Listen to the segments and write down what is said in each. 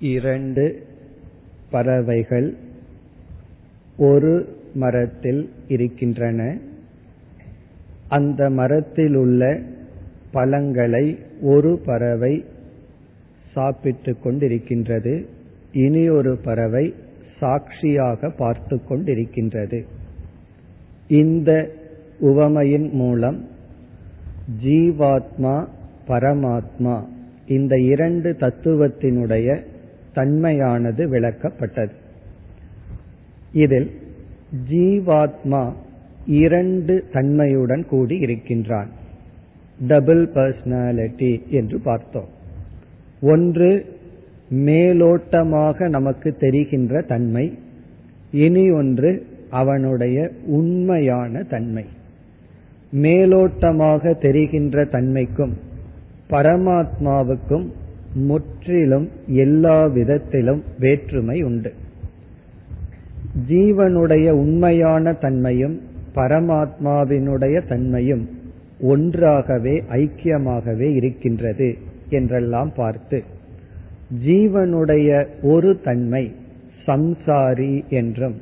இரண்டு பறவைகள் ஒரு மரத்தில் இருக்கின்றன. அந்த மரத்தில் உள்ள பழங்களை ஒரு பறவை சாப்பிட்டுக் கொண்டிருக்கின்றது. இனி ஒரு பறவை சாட்சியாக பார்த்து கொண்டிருக்கின்றது. இந்த உவமையின் மூலம் ஜீவாத்மா பரமாத்மா இந்த இரண்டு தத்துவத்தினுடைய தன்மையானது விளக்கப்பட்டது. இதில் ஜீவாத்மா இரண்டு தன்மையுடன் கூடி இருக்கின்றான். டபுள் பர்சனாலிட்டி என்று பார்த்தோம். ஒன்று மேலோட்டமாக நமக்கு தெரிகின்ற தன்மை. இனி ஒன்று அவனுடைய உண்மையான தன்மை. மேலோட்டமாக தெரிகின்ற தன்மைக்கும் பரமாத்மாவுக்கும் முற்றிலும் எல்லா விதத்திலும் வேற்றுமை உண்டு. ஜீவனுடைய உண்மையான தன்மையும் பரமாத்மாவினுடைய தன்மையும் ஒன்றாகவே ஐக்கியமாகவே இருக்கின்றது என்றெல்லாம் பார்த்து ஜீவனுடைய ஒரு தன்மை சம்சாரி என்றும்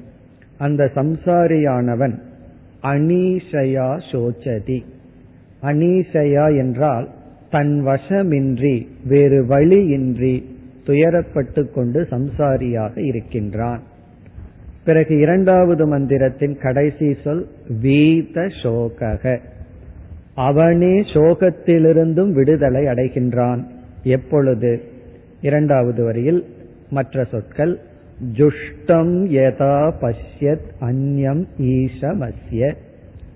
அந்த சம்சாரியானவன் அனீஷயா சோச்சதி. அனீஷயா என்றால் தன் வசமின்றி வேறு வழியின்றி துயரப்பட்டு கொண்டு சம்சாரியாக இருக்கின்றான். பிறகு இரண்டாவது மந்திரத்தின் கடைசி சொல் வீத சோகக. அவனே சோகத்திலிருந்தும் விடுதலை அடைகின்றான். எப்பொழுது? இரண்டாவது வரியில் மற்ற சொற்கள் ஜுஷ்டம் யதா பஷ்யத் அந்யம் ஈஷமஸ்ய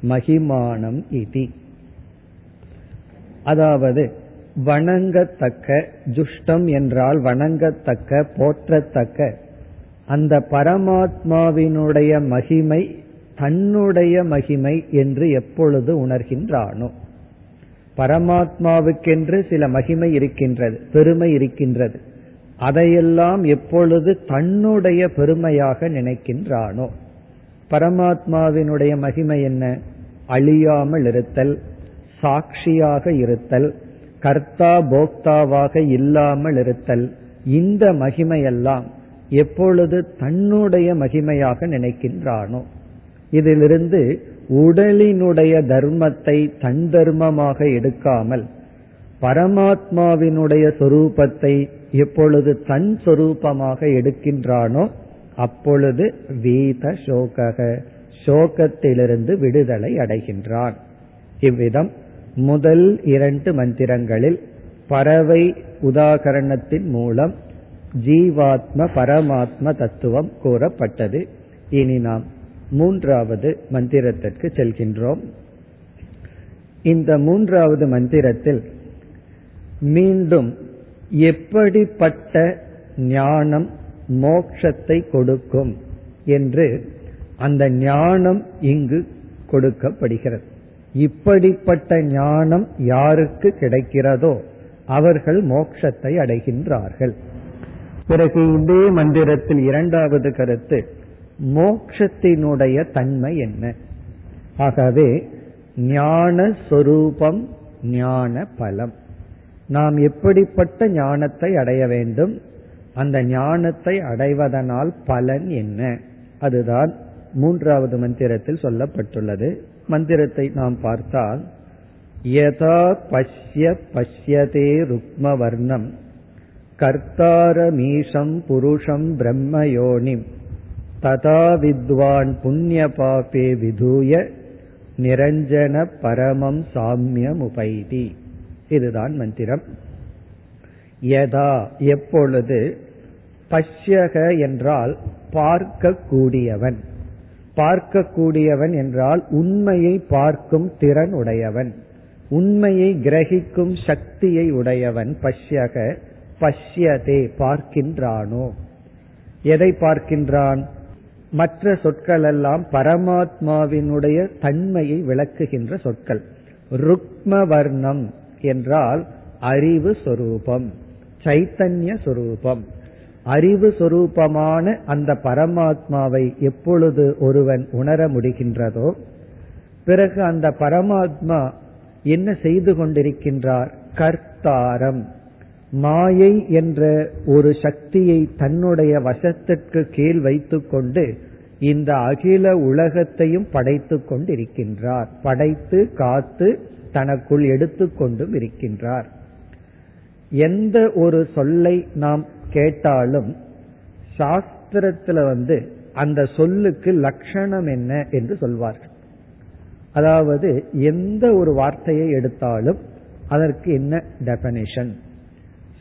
மகிமானம் இதி. அதாவது வணங்கத்தக்க ஜுஷ்டம் என்றால் வணங்கத்தக்க போற்றத்தக்க. அந்த பரமாத்மாவினுடைய மகிமை தன்னுடைய மகிமை என்று எப்பொழுது உணர்கின்றானோ. பரமாத்மாவுக்கென்று சில மகிமை இருக்கின்றது பெருமை இருக்கின்றது. அதையெல்லாம் எப்பொழுது தன்னுடைய பெருமையாக நினைக்கின்றானோ. பரமாத்மாவினுடைய மகிமை என்ன? அழியாமல் இருத்தல். சாட்சியாக இருத்தல் கர்த்தா போக்தாவாக இல்லாமல் இருத்தல் இந்த மகிமையெல்லாம் எப்பொழுது தன்னுடைய மகிமையாக நினைக்கின்றானோ? இதிலிருந்து உடலினுடைய தர்மத்தை தன் தர்மமாக எடுக்காமல் பரமாத்மாவினுடைய சொரூபத்தை எப்பொழுது தன் சொரூபமாக எடுக்கின்றானோ அப்பொழுது வீத சோகக சோகத்திலிருந்து விடுதலை அடைகின்றான். இவ்விதம் முதல் இரண்டு மந்திரங்களில் பறவை உதாகரணத்தின் மூலம் ஜீவாத்ம பரமாத்ம தத்துவம் கூறப்பட்டது. இனி நாம் மூன்றாவது மந்திரத்திற்கு செல்கின்றோம். இந்த மூன்றாவது மந்திரத்தில் மீண்டும் எப்படிப்பட்ட ஞானம் மோக்ஷத்தை கொடுக்கும் என்று அந்த ஞானம் இங்கு கொடுக்கப்படுகிறது. இப்படிப்பட்ட ஞானம் யாருக்கு கிடைக்கிறதோ அவர்கள் மோட்சத்தை அடைகின்றார்கள். பிறகு இதே மந்திரத்தில் இரண்டாவது கருத்து மோக்ஷத்தினுடைய தன்மை என்ன? ஆகவே ஞான சொரூபம் ஞான பலம் நாம் எப்படிப்பட்ட ஞானத்தை அடைய வேண்டும்? அந்த ஞானத்தை அடைவதனால் பலன் என்ன? அதுதான் மூன்றாவது மந்திரத்தில் சொல்லப்பட்டுள்ளது. மந்திரத்தை நாம் பார்த்தால் யதா பஷ்ய பஷ்யதே ருக்மவர்ணம் கர்த்தாரமீஷம் புருஷம் பிரம்மயோனிம் ததா வித்வான் புண்ணிய பாபே விதூய நிரஞ்சன பரமம் சாமியம் உபைதி இதுதான் மந்திரம். யதா எப்பொழுது? பஷ்யக என்றால் பார்க்கக்கூடியவன். பார்க்கக்கூடியவன் என்றால் உண்மையை பார்க்கும் திறன் உடையவன். உண்மையை கிரகிக்கும் சக்தியை உடையவன் பஷ்யக பஷ்யதே பார்க்கின்றானோ. எதை பார்க்கின்றான்? மற்ற சொற்கள் எல்லாம் பரமாத்மாவினுடைய தன்மையை விளக்குகின்ற சொற்கள். ருக்மவர்ணம் என்றால் அறிவு சொரூபம் சைத்தன்ய சொரூபம். அறிவு சொரூபமான அந்த பரமாத்மாவை எப்பொழுது ஒருவன் உணர முடிகின்றதோ பிறகு அந்த பரமாத்மா என்ன செய்து கொண்டிருக்கின்றார்? கர்த்தாரம். மாயை என்ற ஒரு சக்தியை தன்னுடைய வசத்திற்கு கீழ் வைத்துக்கொண்டு இந்த அகில உலகத்தையும் படைத்து கொண்டிருக்கின்றார். படைத்து காத்து தனக்குள் எடுத்துக்கொண்டும் இருக்கின்றார். எந்த ஒரு சொல்லை நாம் கேட்டாலும் சாஸ்திரத்துல வந்து அந்த சொல்லுக்கு லட்சணம் என்ன என்று சொல்வார்கள். அதாவது எந்த ஒரு வார்த்தையை எடுத்தாலும் அதற்கு என்ன டெபனிஷன்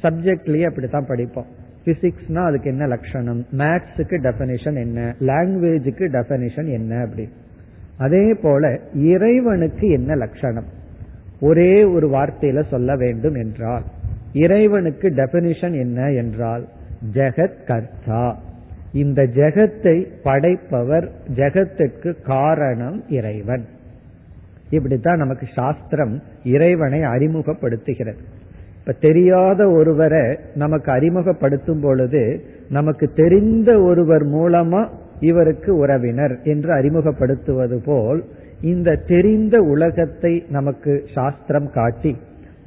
சப்ஜெக்ட்லயே அப்படித்தான் படிப்போம். பிசிக்ஸ்னா அதுக்கு என்ன லட்சணம்? மேத்ஸுக்கு டெபனிஷன் என்ன? லாங்குவேஜுக்கு டெபனிஷன் என்ன அப்படி? அதே போல இறைவனுக்கு என்ன லட்சணம்? ஒரே ஒரு வார்த்தையில சொல்ல வேண்டும் என்றால் இறைவனுக்கு டெபினிஷன் என்ன என்றால் ஜெகத் கர்த்தா. இந்த ஜெகத்தை படைப்பவர் ஜெகத்துக்கு காரணம் இறைவன். இப்படித்தான் நமக்கு சாஸ்திரம் இறைவனை அறிமுகப்படுத்துகிறது. இப்ப தெரியாத ஒருவரை நமக்கு அறிமுகப்படுத்தும் பொழுது நமக்கு தெரிந்த ஒருவர் மூலமா இவருக்கு உறவினர் என்று அறிமுகப்படுத்துவது போல் இந்த தெரிந்த உலகத்தை நமக்கு சாஸ்திரம் காட்டி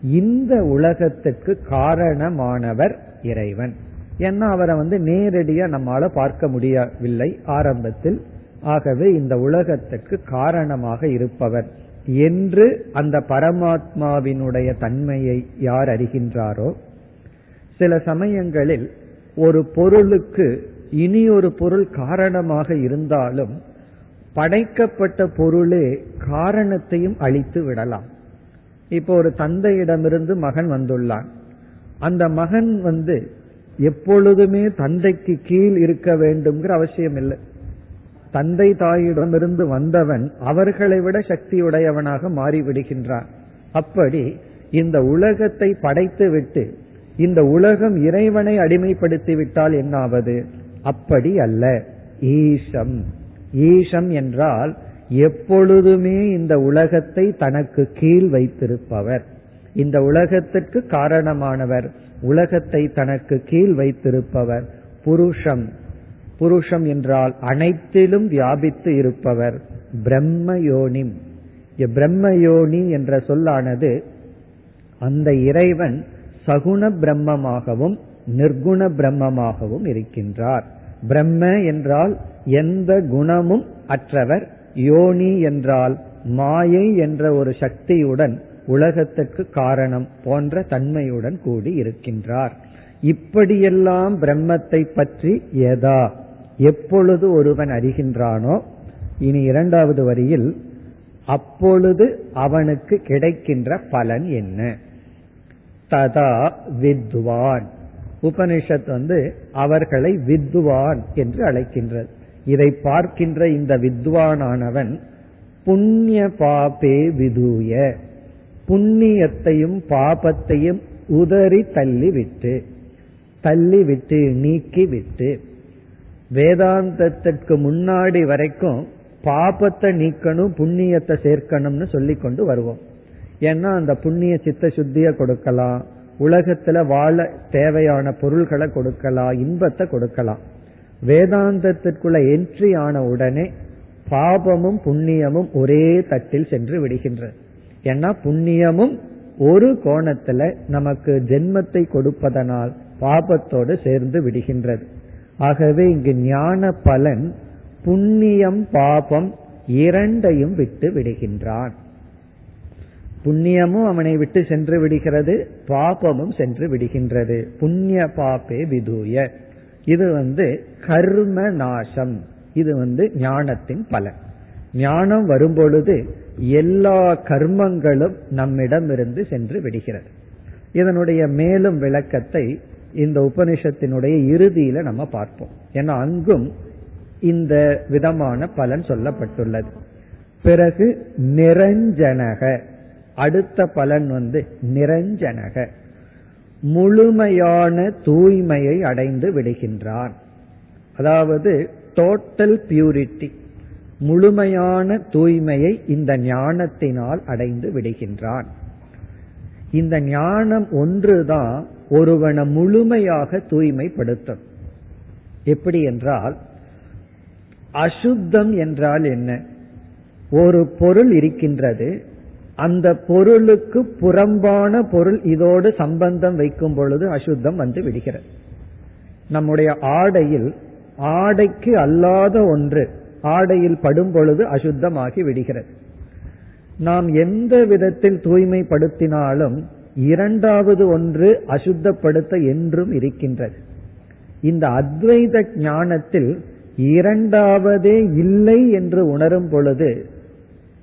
இந்த உலகத்துக்கு காரணமானவர் இறைவன். ஏன்னா அவரை வந்து நேரடியா நம்மால பார்க்க முடியவில்லை ஆரம்பத்தில். ஆகவே இந்த உலகத்துக்கு காரணமாக இருப்பவர். என்று அந்த பரமாத்மாவினுடைய தன்மையை யார் அறிகின்றாரோ? சில சமயங்களில் ஒரு பொருளுக்கு இனி ஒரு பொருள் காரணமாக இருந்தாலும் படைக்கப்பட்ட பொருளே காரணத்தையும் அழித்து விடலாம். இப்போ ஒரு தந்தையிடமிருந்து மகன் வந்துள்ளான். அந்த மகன் வந்து எப்பொழுதுமே தந்தைக்கு கீழ் இருக்க வேண்டும்ங்கிற அவசியம் இல்லை. தந்தை தாயிடமிருந்து வந்தவன் அவர்களை விட சக்தியுடையவனாக மாறிவிடுகின்றான். அப்படி இந்த உலகத்தை படைத்து விட்டு இந்த உலகம் இறைவனை அடிமைப்படுத்தி விட்டால் என்னாவது? அப்படி அல்ல. ஈஷம். ஈஷம் என்றால் எப்பொழுதுமே இந்த உலகத்தை தனக்கு கீழ் வைத்திருப்பவர். இந்த உலகத்திற்கு காரணமானவர் உலகத்தை தனக்கு கீழ் வைத்திருப்பவர் புருஷம். புருஷம் என்றால் அனைத்திலும் வியாபித்து இருப்பவர் பிரம்மயோனிம் பிரம்மயோனி என்ற சொல்லானது அந்த இறைவன் சகுண பிரம்மமாகவும் நிர்குண பிரம்மமாகவும் இருக்கின்றார். பிரம்ம என்றால் எந்த குணமும் அற்றவர் யோனி என்றால் மாயை என்ற ஒரு சக்தியுடன் உலகத்துக்கு காரணம் போன்ற தன்மையுடன் கூடி இருக்கின்றார். இப்படியெல்லாம் பிரம்மத்தை பற்றி எதா? எப்பொழுது ஒருவன் அறிகின்றானோ? இனி இரண்டாவது வரியில் அப்பொழுது அவனுக்கு கிடைக்கின்ற பலன் என்ன? ததா வித்வான். உபனிஷத் வந்து அவர்களை வித்வான் என்று அழைக்கின்றது. இதை பார்க்கின்ற இந்த வித்வானானவன் புண்ணிய பாபே விதூய. புண்ணியத்தையும் பாபத்தையும் உதறி தள்ளிவிட்டு தள்ளிவிட்டு நீக்கிவிட்டு வேதாந்தத்திற்கு முன்னாடி வரைக்கும் பாபத்தை நீக்கணும் புண்ணியத்தை சேர்க்கணும்னு சொல்லி கொண்டு வருவோம். ஏன்னா அந்த புண்ணிய சித்த சுத்திய கொடுக்கலாம் உலகத்துல வாழ தேவையான பொருள்களை கொடுக்கலாம் இன்பத்தை கொடுக்கலாம். வேதாந்தத்திற்குள்ள என்ட்ரி ஆன உடனே பாபமும் புண்ணியமும் ஒரே தட்டில் சென்று விடுகின்றது ஏன்னா புண்ணியமும் ஒரு கோணத்துல நமக்கு ஜென்மத்தை கொடுப்பதனால் பாபத்தோடு சேர்ந்து விடுகின்றது. ஆகவே இங்கு ஞான பலன் புண்ணியம் பாபம் இரண்டையும் விட்டு விடுகின்றான். புண்ணியமும் அவனை விட்டு சென்று விடுகிறது பாபமும் சென்று விடுகின்றது. புண்ணிய பாப்பே விதூய. இது வந்து கர்ம நாசம் இது வந்து ஞானத்தின் பலன். ஞானம் வரும்பொழுது எல்லா கர்மங்களும் நம்மிடமிருந்து சென்று விடுகிறது. இதனுடைய மேலும் விளக்கத்தை இந்த உபனிஷத்தினுடைய இறுதியில நம்ம பார்ப்போம். ஏன்னா அங்கும் இந்த விதமான பலன் சொல்லப்பட்டுள்ளது. பிறகு நிரஞ்சனக. அடுத்த பலன் வந்து நிரஞ்சனக. முழுமையான தூய்மையை அடைந்து விடுகின்றான். அதாவது டோட்டல் பியூரிட்டி முழுமையான தூய்மையை இந்த ஞானத்தினால் அடைந்து விடுகின்றான். இந்த ஞானம் ஒன்றுதான் ஒருவனை முழுமையாக தூய்மைப்படுத்தும். எப்படி என்றால் அசுத்தம் என்றால் என்ன? ஒரு பொருள் இருக்கின்றது அந்த பொருளுக்கு புறம்பான பொருள் இதோடு சம்பந்தம் வைக்கும் பொழுது அசுத்தம் வந்து விடுகிறது. நம்முடைய ஆடையில் ஆடைக்கு அல்லாத ஒன்று. ஆடையில் படும் பொழுது அசுத்தமாகி விடுகிறது. நாம் எந்த விதத்தில் தூய்மைப்படுத்தினாலும் இரண்டாவது ஒன்று அசுத்தப்படுத்த என்றும் இருக்கின்றது. இந்த அத்வைத ஞானத்தில் இரண்டாவதே இல்லை என்று உணரும் பொழுது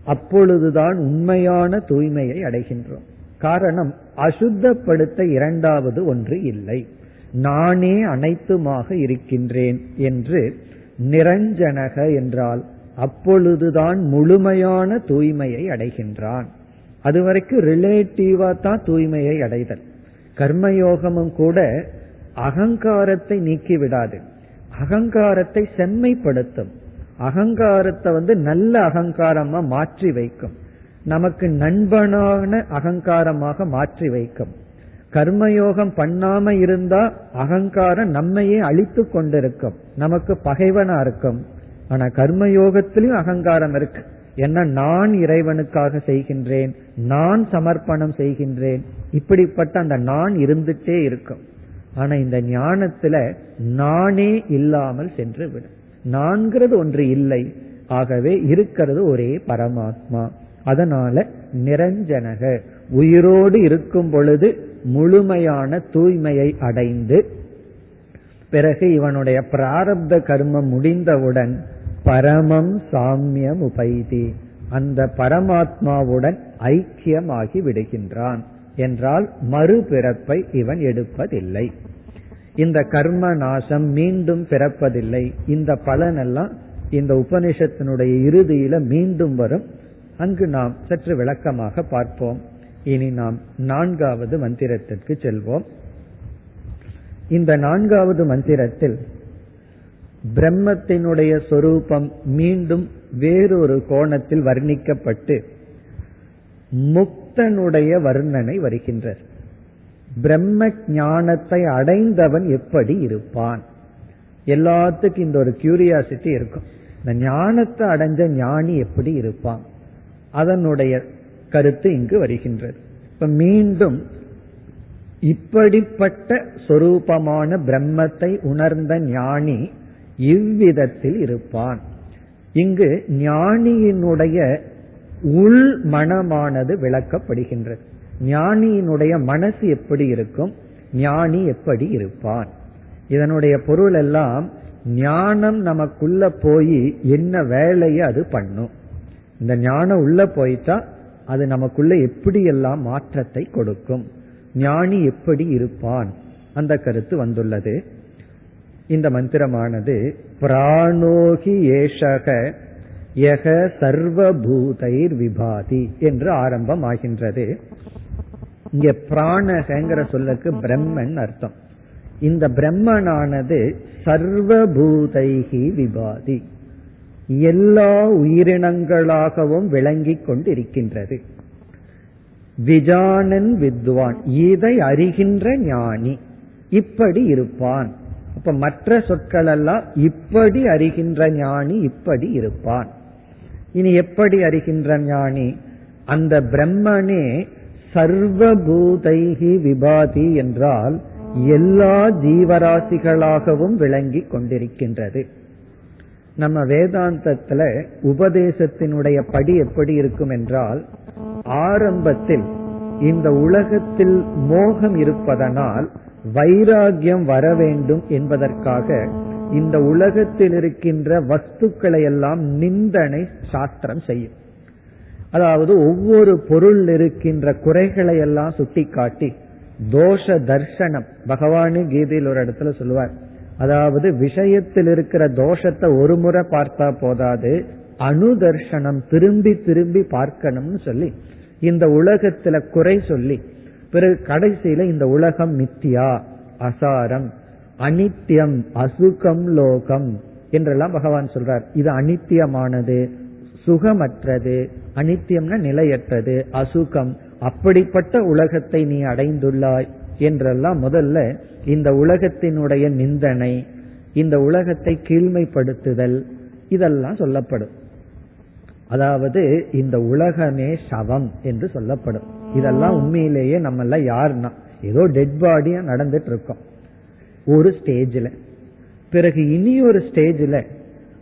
அப்பொழுதுதான் உண்மையான தூய்மையை அடைகின்றோம். காரணம் அசுத்தப்படுத்த இரண்டாவது ஒன்று இல்லை. நானே அனைத்துமாக இருக்கின்றேன் என்று நிரஞ்சனக என்றால் அப்பொழுதுதான் முழுமையான தூய்மையை அடைகின்றான். அதுவரைக்கும் ரிலேட்டிவா தான் தூய்மையை அடைதல். கர்மயோகமும் கூட அகங்காரத்தை நீக்கி விடாது அகங்காரத்தை செம்மைப்படுத்தும். அகங்காரத்தை வந்து நல்ல அகங்காரமா மாற்றி வைக்கும். நமக்கு நண்பனான அகங்காரமாக மாற்றி வைக்கும். கர்மயோகம் பண்ணாம இருந்தா அகங்காரம் நம்மையே அழித்து கொண்டிருக்கும். நமக்கு பகைவனா இருக்கும். ஆனா கர்மயோகத்திலும் அகங்காரம் இருக்கு. என்ன நான் இறைவனுக்காக செய்கின்றேன் நான் சமர்ப்பணம் செய்கின்றேன் இப்படிப்பட்ட அந்த நான் இருந்துட்டே இருக்கும். ஆனா இந்த ஞானத்துல நானே இல்லாமல் சென்று விடும். நான்கிறது ஒன்று இல்லை. ஆகவே இருக்கிறது ஒரே பரமாத்மா. அதனால நிரஞ்சனக உயிரோடு இருக்கும் பொழுது முழுமையான தூய்மையை அடைந்து பிறகு இவனுடைய பிராரப்த கர்மம் முடிந்தவுடன் பரமம் சாமியம் உபைதி. அந்த பரமாத்மாவுடன் ஐக்கியமாகி விடுகின்றான் என்றால் மறுபிறப்பை இவன் எடுப்பதில்லை. இந்த கர்ம நாசம் மீண்டும் பிறப்பதில்லை. இந்த பலனெல்லாம் இந்த உபனிஷத்தினுடைய இறுதியில மீண்டும் வரும். அங்கு நாம் சற்று விளக்கமாக பார்ப்போம். இனி நாம் நான்காவது மந்திரத்திற்கு செல்வோம். இந்த நான்காவது மந்திரத்தில் பிரம்மத்தினுடைய சொரூபம் மீண்டும் வேறொரு கோணத்தில் வர்ணிக்கப்பட்டு முக்தனுடைய வர்ணனை வருகின்றது. பிரம்ம ஞானத்தை அடைந்தவன் எப்படி இருப்பான்? எல்லாத்துக்கும் இந்த ஒரு கியூரியாசிட்டி இருக்கும். இந்த ஞானத்தை அடைஞ்ச ஞானி எப்படி இருப்பான்? அதனுடைய கருத்து இங்கு வருகின்றது. இப்ப மீண்டும் இப்படிப்பட்ட சொரூபமான பிரம்மத்தை உணர்ந்த ஞானி இவ்விதத்தில் இருப்பான். இங்கு ஞானியினுடைய உள் மனமானது விளக்கப்படுகின்றது. ஞானியினுடைய மனசு எப்படி இருக்கும்? ஞானி எப்படி இருப்பான்? இதனுடைய பொருள் எல்லாம் ஞானம் நமக்குள்ள போய் என்ன வேலையை அது பண்ணும். இந்த ஞானம் உள்ள போயிட்டா அது நமக்குள்ள எப்படியெல்லாம் மாற்றத்தை கொடுக்கும்? ஞானி எப்படி இருப்பான்? அந்த கருத்து வந்துள்ளது. இந்த மந்திரமானது பிராணோகி ஏஷக யக சர்வபூதைர் விபாதி என்று ஆரம்பம் ஆகின்றது இங்க பிராணகங்கிற சொல்லுக்கு பிரம்மன் அர்த்தம். இந்த பிரம்மனானது சர்வபூதைகி விபாதி. எல்லா உயிரினங்களாகவும் விளங்கிக் கொண்டிருக்கின்றது. விஜானன் வித்வான் இதை அறிகின்ற ஞானி இப்படி இருப்பான். அப்ப மற்ற சொற்கள் எல்லாம் இப்படி அறிகின்ற ஞானி இப்படி இருப்பான். இனி எப்படி அறிகின்ற ஞானி? அந்த பிரம்மனே சர்வபூதைகி விபாதி என்றால் எல்லா ஜீவராசிகளாகவும் விளங்கி கொண்டிருக்கின்றது. நம்ம வேதாந்தத்துல உபதேசத்தினுடைய படி எப்படி இருக்கும் என்றால் ஆரம்பத்தில் இந்த உலகத்தில் மோகம் இருப்பதனால் வைராகியம் வர வேண்டும் என்பதற்காக இந்த உலகத்தில் இருக்கின்ற வஸ்துக்களை எல்லாம் நிந்தனை சாஸ்திரம் செய்யும். அதாவது ஒவ்வொரு பொருள் இருக்கின்ற குறைகளை எல்லாம் சுட்டிக்காட்டி தோஷ தர்சனம் பகவானு கீதையில் ஒரு இடத்துல சொல்லுவார். அதாவது விஷயத்தில் இருக்கிற தோஷத்தை ஒரு முறை பார்த்தா போதாது அணுதர்ஷனம் திரும்பி திரும்பி பார்க்கணும்னு சொல்லி இந்த உலகத்துல குறை சொல்லி பிறகு கடைசியில இந்த உலகம் நித்தியா அசாரம் அனித்தியம் அசுகம் லோகம் என்றெல்லாம் பகவான் சொல்றார். இது அனித்தியமானது சுகமற்றது அனித்தியம்னா நிலையற்றது அசுகம் அப்படிப்பட்ட உலகத்தை நீ அடைந்துள்ளாய் என்றெல்லாம் முதல்ல இந்த உலகத்தினுடைய நிந்தனை இந்த உலகத்தை கீழ்மைப்படுத்துதல் இதெல்லாம் சொல்லப்படும். அதாவது இந்த உலகமே சவம் என்று சொல்லப்படும். இதெல்லாம் உண்மையிலேயே நம்ம எல்லாம் யாருன்னா ஏதோ டெட் பாடியா நடந்துட்டு இருக்கோம் ஒரு ஸ்டேஜில் பிறகு இனி ஒரு ஸ்டேஜில்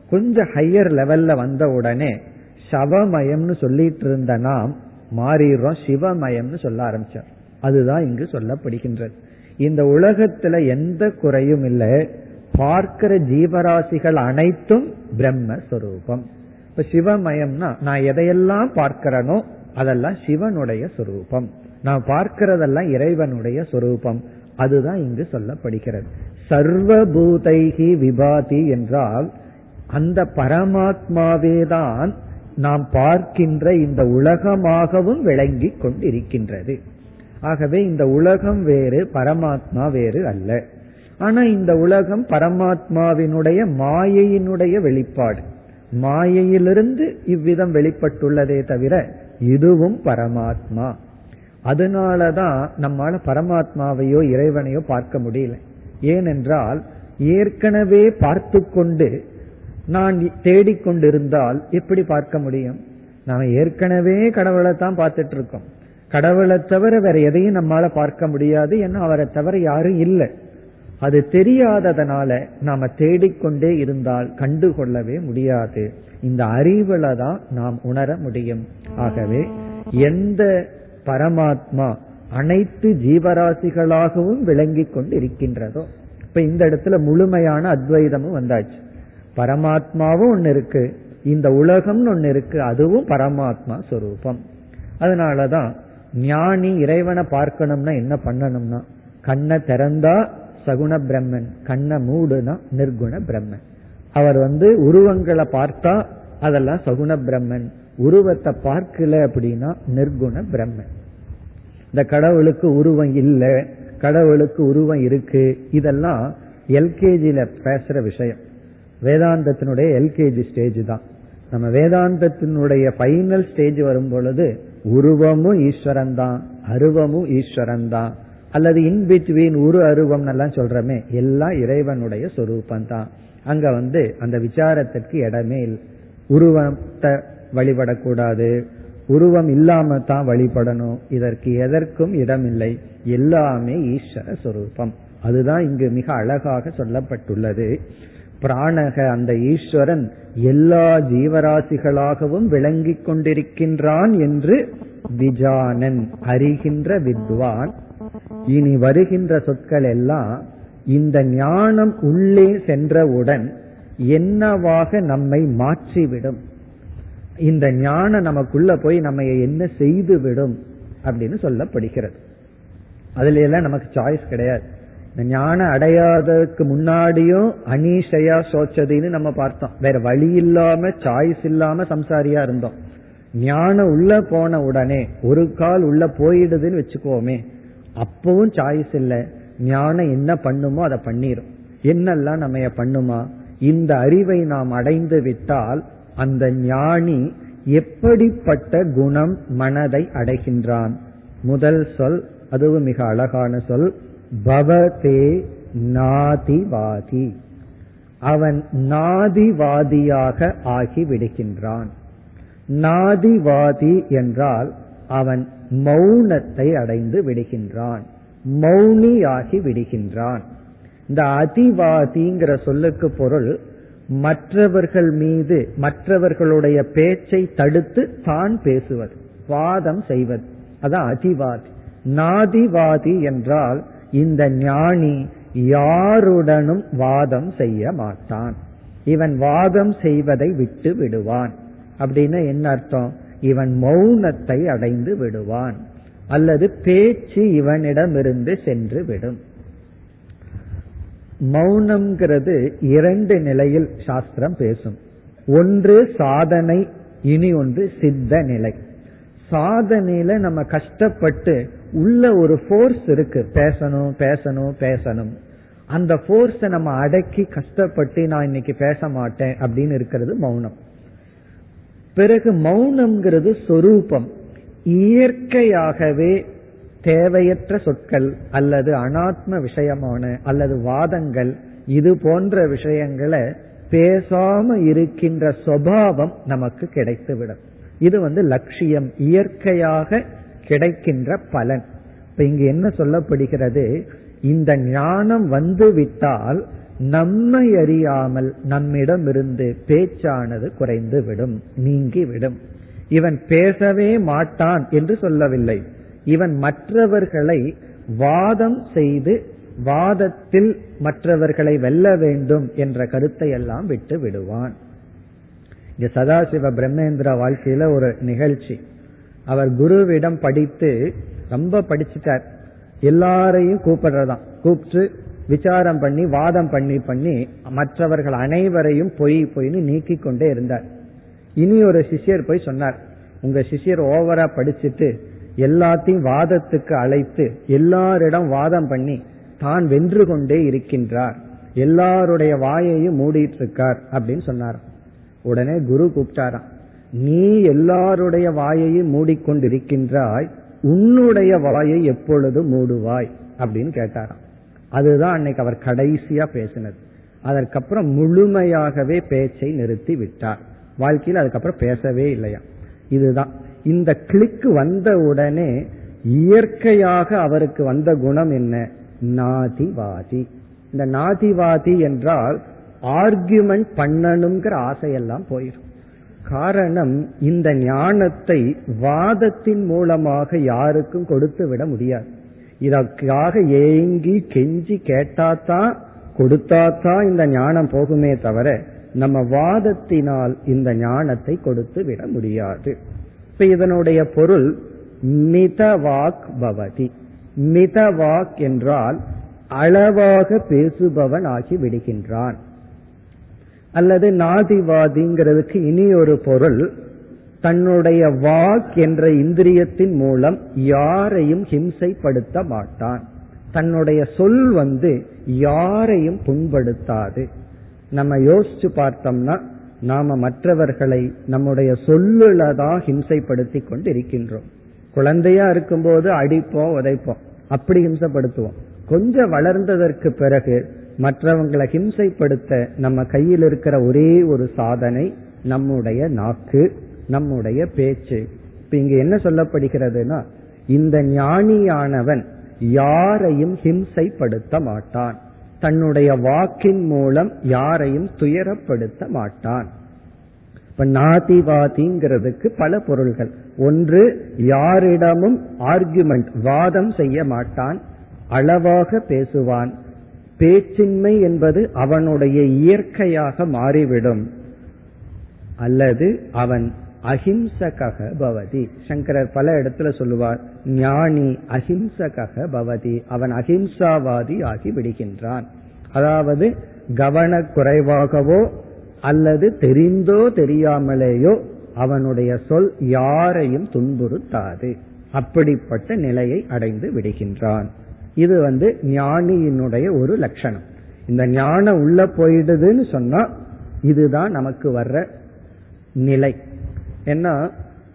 கொஞ்சம் ஹையர் லெவல்ல வந்த உடனே சவமயம்னு சொல்லிட்டு இருந்த நாம் மாறிடுறோம் சிவமயம்னு சொல்ல ஆரம்பிச்சார். அதுதான் இங்கு சொல்லப்படுகின்றது. இந்த உலகத்துல எந்த குறையும் இல்லை. பார்க்கிற ஜீவராசிகள் அனைத்தும் பிரம்மஸ்வரூபம். இப்ப சிவமயம்னா நான் எதையெல்லாம் பார்க்கிறனோ அதெல்லாம் சிவனுடைய சொரூபம். நான் பார்க்கிறதெல்லாம் இறைவனுடைய சொரூபம். அதுதான் இங்கு சொல்லப்படுகிறது. சர்வபூதைகி விபாதி என்றால் அந்த பரமாத்மாவே தான் நாம் பார்க்கின்ற இந்த உலகமாகவும் விளங்கி கொண்டிருக்கின்றது. ஆகவே இந்த உலகம் வேறு பரமாத்மா வேறு அல்ல. ஆனா இந்த உலகம் பரமாத்மாவினுடைய மாயையினுடைய வெளிப்பாடு. மாயையிலிருந்து இவ்விதம் வெளிப்பட்டுள்ளதே தவிர இதுவும் பரமாத்மா. அதனாலதான் நம்மால பரமாத்மாவையோ இறைவனையோ பார்க்க முடியல. ஏனென்றால் ஏற்கனவே பார்த்து கொண்டு நான் தேடிக்கொண்டிருந்தால் எப்படி பார்க்க முடியும்? நாம் ஏற்கனவே கடவுளை தான் பார்த்துட்டு இருக்கோம். கடவுளை தவிர வேற எதையும் நம்மால பார்க்க முடியாது ஏன்னா அவரை தவிர யாரும் இல்லை. அது தெரியாததனால நாம தேடிக்கொண்டே இருந்தால் கண்டுகொள்ளவே முடியாது. இந்த அறிவுல தான் நாம் உணர முடியும். ஆகவே எந்த பரமாத்மா அனைத்து ஜீவராசிகளாகவும் விளங்கி கொண்டு இருக்கின்றதோ இப்ப இந்த இடத்துல முழுமையான அத்வைதமும் வந்தாச்சு. பரமாத்மாவும் ஒன்னு இருக்கு இந்த உலகம்னு ஒன்னு இருக்கு அதுவும் பரமாத்மா சொரூபம். அதனாலதான் ஞானி இறைவனை பார்க்கணும்னா என்ன பண்ணணும்னா கண்ணை திறந்தா சகுண பிரம்மன் கண்ணை மூடுனா நிர்குண பிரம்மன். அவர் வந்து உருவங்களை பார்த்தா அதெல்லாம் சகுண பிரம்மன். உருவத்தை பார்க்கல அப்படின்னா நிர்குண பிரம்மன். இந்த கடவுளுக்கு உருவம் இல்லை கடவுளுக்கு உருவம் இருக்கு இதெல்லாம் எல்கேஜியில பேசுற விஷயம். வேதாந்தத்தினுடைய எல்கேஜி ஸ்டேஜ் தான். நம்ம வேதாந்தத்தினுடைய ஃபைனல் ஸ்டேஜ் வரும் பொழுது உருவமும் ஈஸ்வரன் தான் அருவமும் ஈஸ்வரன் தான் அல்லது இன் பிட்வீன் உரு அருவம் எல்லாம் சொல்றமே எல்லாம் இறைவனுடைய சொரூபம் தான் அங்க வந்து அந்த விசாரத்திற்கு இடமே உருவத்தை வழிபடக்கூடாது. உருவம் இல்லாம தான் வழிபடணும். இதற்கு எதற்கும் இடமில்லை. எல்லாமே ஈஸ்வர சொரூபம். அதுதான் இங்கு மிக அழகாக சொல்லப்பட்டுள்ளது. பிராணக அந்த ஈஸ்வரன் எல்லா ஜீவராசிகளாகவும் விளங்கிக் கொண்டிருக்கின்றான் என்று விஜானன் அறிகின்ற வித்வான். இனி வருகின்ற சொற்கள் எல்லாம் இந்த ஞானம் உள்ளே சென்றவுடன் என்னவாக நம்மை மாற்றிவிடும்? இந்த ஞானம் நமக்குள்ள போய் நம்ம என்ன செய்து விடும் அப்படின்னு சொல்லப்படுகிறது. அதுல எல்லாம் நமக்கு சாய்ஸ் கிடையாது. ஞானம் அடையாததுக்கு முன்னாடியும் அனீஷையா சோச்சதின்னு நம்ம பார்த்தோம். வேற வழி இல்லாம சாய்ஸ் இல்லாம சம்சாரியா இருந்தோம். ஞானம் உள்ள போன உடனே ஒரு கால் உள்ள போயிடுதுன்னு வச்சுக்கோமே அப்பவும் சாய்ஸ் இல்லை. ஞானம் என்ன பண்ணுமோ அதை பண்ணிரும். என்னெல்லாம் நம்ம பண்ணுமா? இந்த அறிவை நாம் அடைந்து விட்டால் அந்த ஞானி எப்படிப்பட்ட குணம் மனதை அடைகின்றான்? முதல் சொல் அதுவும் மிக அழகான சொல் பவதே நாதிவாதி. அவன் நாதிவாதியாக ஆகி விடுகின்றான் நாதிவாதி என்றால் அவன் மௌனத்தை அடைந்து விடுகின்றான் மௌனியாகி விடுகின்றான். இந்த அதிவாதிங்கிற சொல்லுக்கு பொருள் மற்றவர்கள் மீது மற்றவர்களுடைய பேச்சை தடுத்து தான் பேசுவது வாதம் செய்வது. அதான் அதிவாதி. நாதிவாதி என்றால் இந்த ஞானி யாருடனும் வாதம் செய்ய மாட்டான். இவன் வாதம் செய்வதை விட்டு விடுவான். அப்படின்னு என்ன அர்த்தம்? இவன் மௌனத்தை அடைந்து விடுவான். அல்லது பேச்சு இவனிடமிருந்து சென்று விடும். மௌனம்ங்கிறது இரண்டு நிலையில் சாஸ்திரம் பேசும். ஒன்று சாதனை இனி ஒன்று சித்த நிலை. சாதனையில நம்ம கஷ்டப்பட்டு உள்ள ஒரு ஃபோர்ஸ் இருக்கு. பேசணும் பேசணும் பேசணும். அந்த ஃபோர்ஸ நம்ம அடக்கி கஷ்டப்பட்டு நான் இன்னைக்கு பேச மாட்டேன் அப்படின்னு இருக்கிறது மௌனம். பிறகு மௌனம்ங்கிறது சொரூபம். இயற்கையாகவே தேவையற்ற சொற்கள் அல்லது அனாத்ம விஷயமான அல்லது வாதங்கள் இது போன்ற விஷயங்களை பேசாம இருக்கின்ற சுவாவம் நமக்கு கிடைத்துவிடும். இது வந்து லட்சியம். இயற்கையாக கிடைக்கின்ற பலன். இப்ப இங்கு என்ன சொல்லப்படுகிறது? இந்த ஞானம் வந்து விட்டால் நம்மை அறியாமல் நம்மிடமிருந்து பேச்சானது குறைந்து விடும் நீங்கி விடும் இவன் பேசவே மாட்டான் என்று சொல்லவில்லை. இவன் மற்றவர்களை வாதம் செய்து வாதத்தில் மற்றவர்களை வெல்ல வேண்டும் என்ற கருத்தை எல்லாம் விட்டு விடுவான். இங்க சதாசிவ பிரம்மேந்திரா வாழ்க்கையில ஒரு நிகழ்ச்சி. அவர் குருவிடம் படித்து ரொம்ப படிச்சுட்டார். எல்லாரையும் கூப்பிடுறதான். கூப்பிட்டு விசாரம் பண்ணி வாதம் பண்ணி பண்ணி மற்றவர்கள் அனைவரையும் பொய் பொய்னு நீக்கி கொண்டே இருந்தார். இனி ஒரு சிஷியர் போய் சொன்னார் உங்க சிஷியர் ஓவரா படிச்சுட்டு எல்லாத்தையும் வாதத்துக்கு அழைத்து எல்லாரிடம் வாதம் பண்ணி தான் வென்று கொண்டே இருக்கின்றார். எல்லாருடைய வாயையும் மூடிட்டு இருக்கார் அப்படின்னு சொன்னார் உடனே குரு கூப்பிட்டாராம். நீ எல்லாருடைய வாயையும் மூடிக்கொண்டிருக்கின்றாய் உன்னுடைய வாயை எப்பொழுது மூடுவாய்? அப்படின்னு கேட்டாராம். அதுதான் அன்னைக்கு அவர் கடைசியா பேசினது. அதற்கப்புறம் முழுமையாகவே பேச்சை நிறுத்தி விட்டார். வாழ்க்கையில் அதுக்கப்புறம் பேசவே இல்லையா? இதுதான். இந்த கிளிக்கு வந்த உடனே இயற்கையாக அவருக்கு வந்த குணம் என்ன? நாதிவாதி. இந்த நாதிவாதி என்றால் ஆர்குமெண்ட் பண்ணணுங்கிற ஆசையெல்லாம் போயிடும். காரணம் இந்த ஞானத்தை வாதத்தின் மூலமாக யாருக்கும் கொடுத்து விட முடியாது. இதற்காக ஏங்கி கெஞ்சி கேட்டாதான் கொடுத்தாதான் இந்த ஞானம் போகுமே தவிர நம்ம வாதத்தினால் இந்த ஞானத்தை கொடுத்து விட முடியாது. இப்ப இதனுடைய பொருள் மிதவாக் பவதி. மிதவாக் என்றால் அளவாக பேசுபவன் ஆகி விடுகின்றான். அல்லது நாதிவாதிங்கிறதுக்கு இனி ஒரு பொருள் தன்னுடைய வாக் என்ற இந்திரியத்தின் மூலம் யாரையும் ஹிம்சைப்படுத்த மாட்டான். தன்னுடைய சொல் வந்து யாரையும் புண்படுத்தாது. நம்ம யோசிச்சு பார்த்தோம்னா நாம மற்றவர்களை நம்முடைய சொல்லுலதான் ஹிம்சைப்படுத்தி கொண்டு இருக்கின்றோம் குழந்தையா இருக்கும்போது அடிப்போம் உதைப்போம். அப்படி ஹிம்சப்படுத்துவோம். கொஞ்சம் வளர்ந்ததற்கு பிறகு மற்றவங்களை ஹிம்சைப்படுத்த நம்ம கையில் இருக்கிற ஒரே ஒரு சாதனை நம்முடைய நாக்கு நம்முடைய பேச்சு. இப்ப இங்க என்ன சொல்லப்படுகிறதுனா இந்த ஞானியானவன் யாரையும் ஹிம்சைப்படுத்த மாட்டான். தன்னுடைய வாக்கின் மூலம் யாரையும் துயரப்படுத்த மாட்டான். இப்ப நாதிவாதிங்கிறதுக்கு பல பொருள்கள். ஒன்று யாரிடமும் ஆர்குமெண்ட் வாதம் செய்ய மாட்டான். அளவாக பேசுவான். பேச்சின்மை என்பது அவனுடைய இயற்கையாக மாறிவிடும். அல்லது அவன் அஹிம்சக பவதி. சங்கரர் பல இடத்துல சொல்லுவார் ஞானி அஹிம்சக பவதி. அவன் அஹிம்சாவாதி ஆகி விடுகின்றான். அதாவது கவனக்குறைவாகவோ அல்லது தெரிந்தோ தெரியாமலேயோ அவனுடைய சொல் யாரையும் துன்புறுத்தாது. அப்படிப்பட்ட நிலையை அடைந்து விடுகின்றான். இது வந்து ஞானியினுடைய ஒரு லட்சணம். இந்த ஞானம் உள்ள போயிடுதுன்னு சொன்னா இதுதான் நமக்கு வர்ற நிலை. ஏன்னா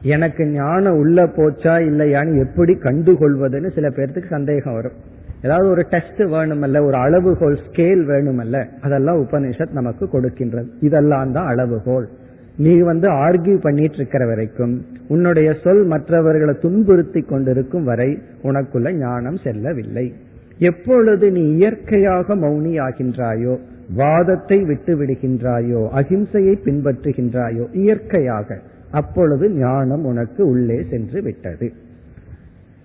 எனக்கு ஞானம் உள்ள போச்சா இல்லையான்னு எப்படி கண்டுகொள்வதுன்னு சில பேர்த்துக்கு சந்தேகம் வரும். ஏதாவது ஒரு டெஸ்ட் வேணுமல்ல ஒரு அளவுகோல் ஸ்கேல் வேணுமல்ல அதெல்லாம் உபனிஷத் நமக்கு கொடுக்கின்றது. இதெல்லாம் தான் அளவுகோல். நீ வந்து ஆர்கியூ பண்ணிட்டு இருக்கிற வரைக்கும் உன்னுடைய சொல் மற்றவர்களை துன்புறுத்தி கொண்டிருக்கும் வரை உனக்குள்ள ஞானம் செல்லவில்லை. எப்பொழுது நீ இயற்கையாக மௌனி ஆகின்றாயோ வாதத்தை விட்டு விடுகின்றாயோ அகிம்சையை பின்பற்றுகின்றாயோ இயற்கையாக அப்பொழுது ஞானம் உனக்கு உள்ளே சென்று விட்டது.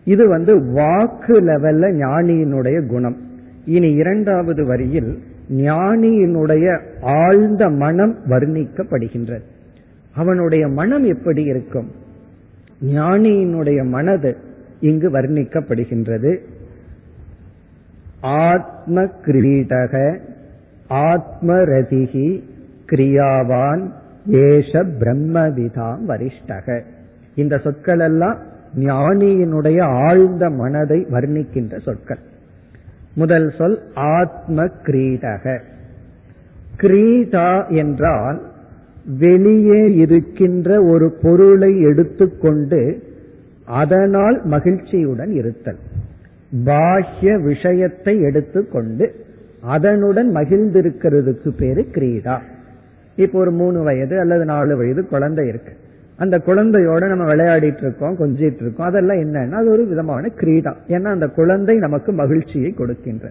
இது வந்து வாக்கு லெவல்ல ஞானியினுடைய குணம். இனி இரண்டாவது வரியில் ஞானியினுடைய ஆழ்ந்த மனம் வர்ணிக்கப்படுகின்றது. அவனுடைய மனம் எப்படி இருக்கும்? ஞானியினுடைய மனது இங்கு வர்ணிக்கப்படுகின்றது. ஆத்ம கிரீடக ஆத்மரதிகி கிரியாவான் ஏஷ பிரம்மவிதாம் வரிஷ்டக. இந்த சொற்கள் எல்லாம் ஞானியினுடைய ஆழ்ந்த மனதை வர்ணிக்கின்ற சொற்கள். முதல் சொல் ஆத்ம கிரீடக கிரீடா என்றால் வெளியே இருக்கின்ற ஒரு பொருளை எடுத்துக்கொண்டு அதனால் மகிழ்ச்சியுடன் இருத்தல். பாஹ்ய விஷயத்தை எடுத்துக்கொண்டு அதனுடன் மகிழ்ந்திருக்கிறதுக்கு பேரு கிரீடா. இப்போ ஒரு மூணு வயது அல்லது நாலு வயது குழந்தை இருக்கு. அந்த குழந்தையோட நம்ம விளையாடிட்டு இருக்கோம் கொஞ்சிட்டு இருக்கோம் அதெல்லாம் என்னன்னா அது ஒரு விதமான கிரீடா. ஏன்னா அந்த குழந்தை நமக்கு மகிழ்ச்சியை கொடுக்கின்ற.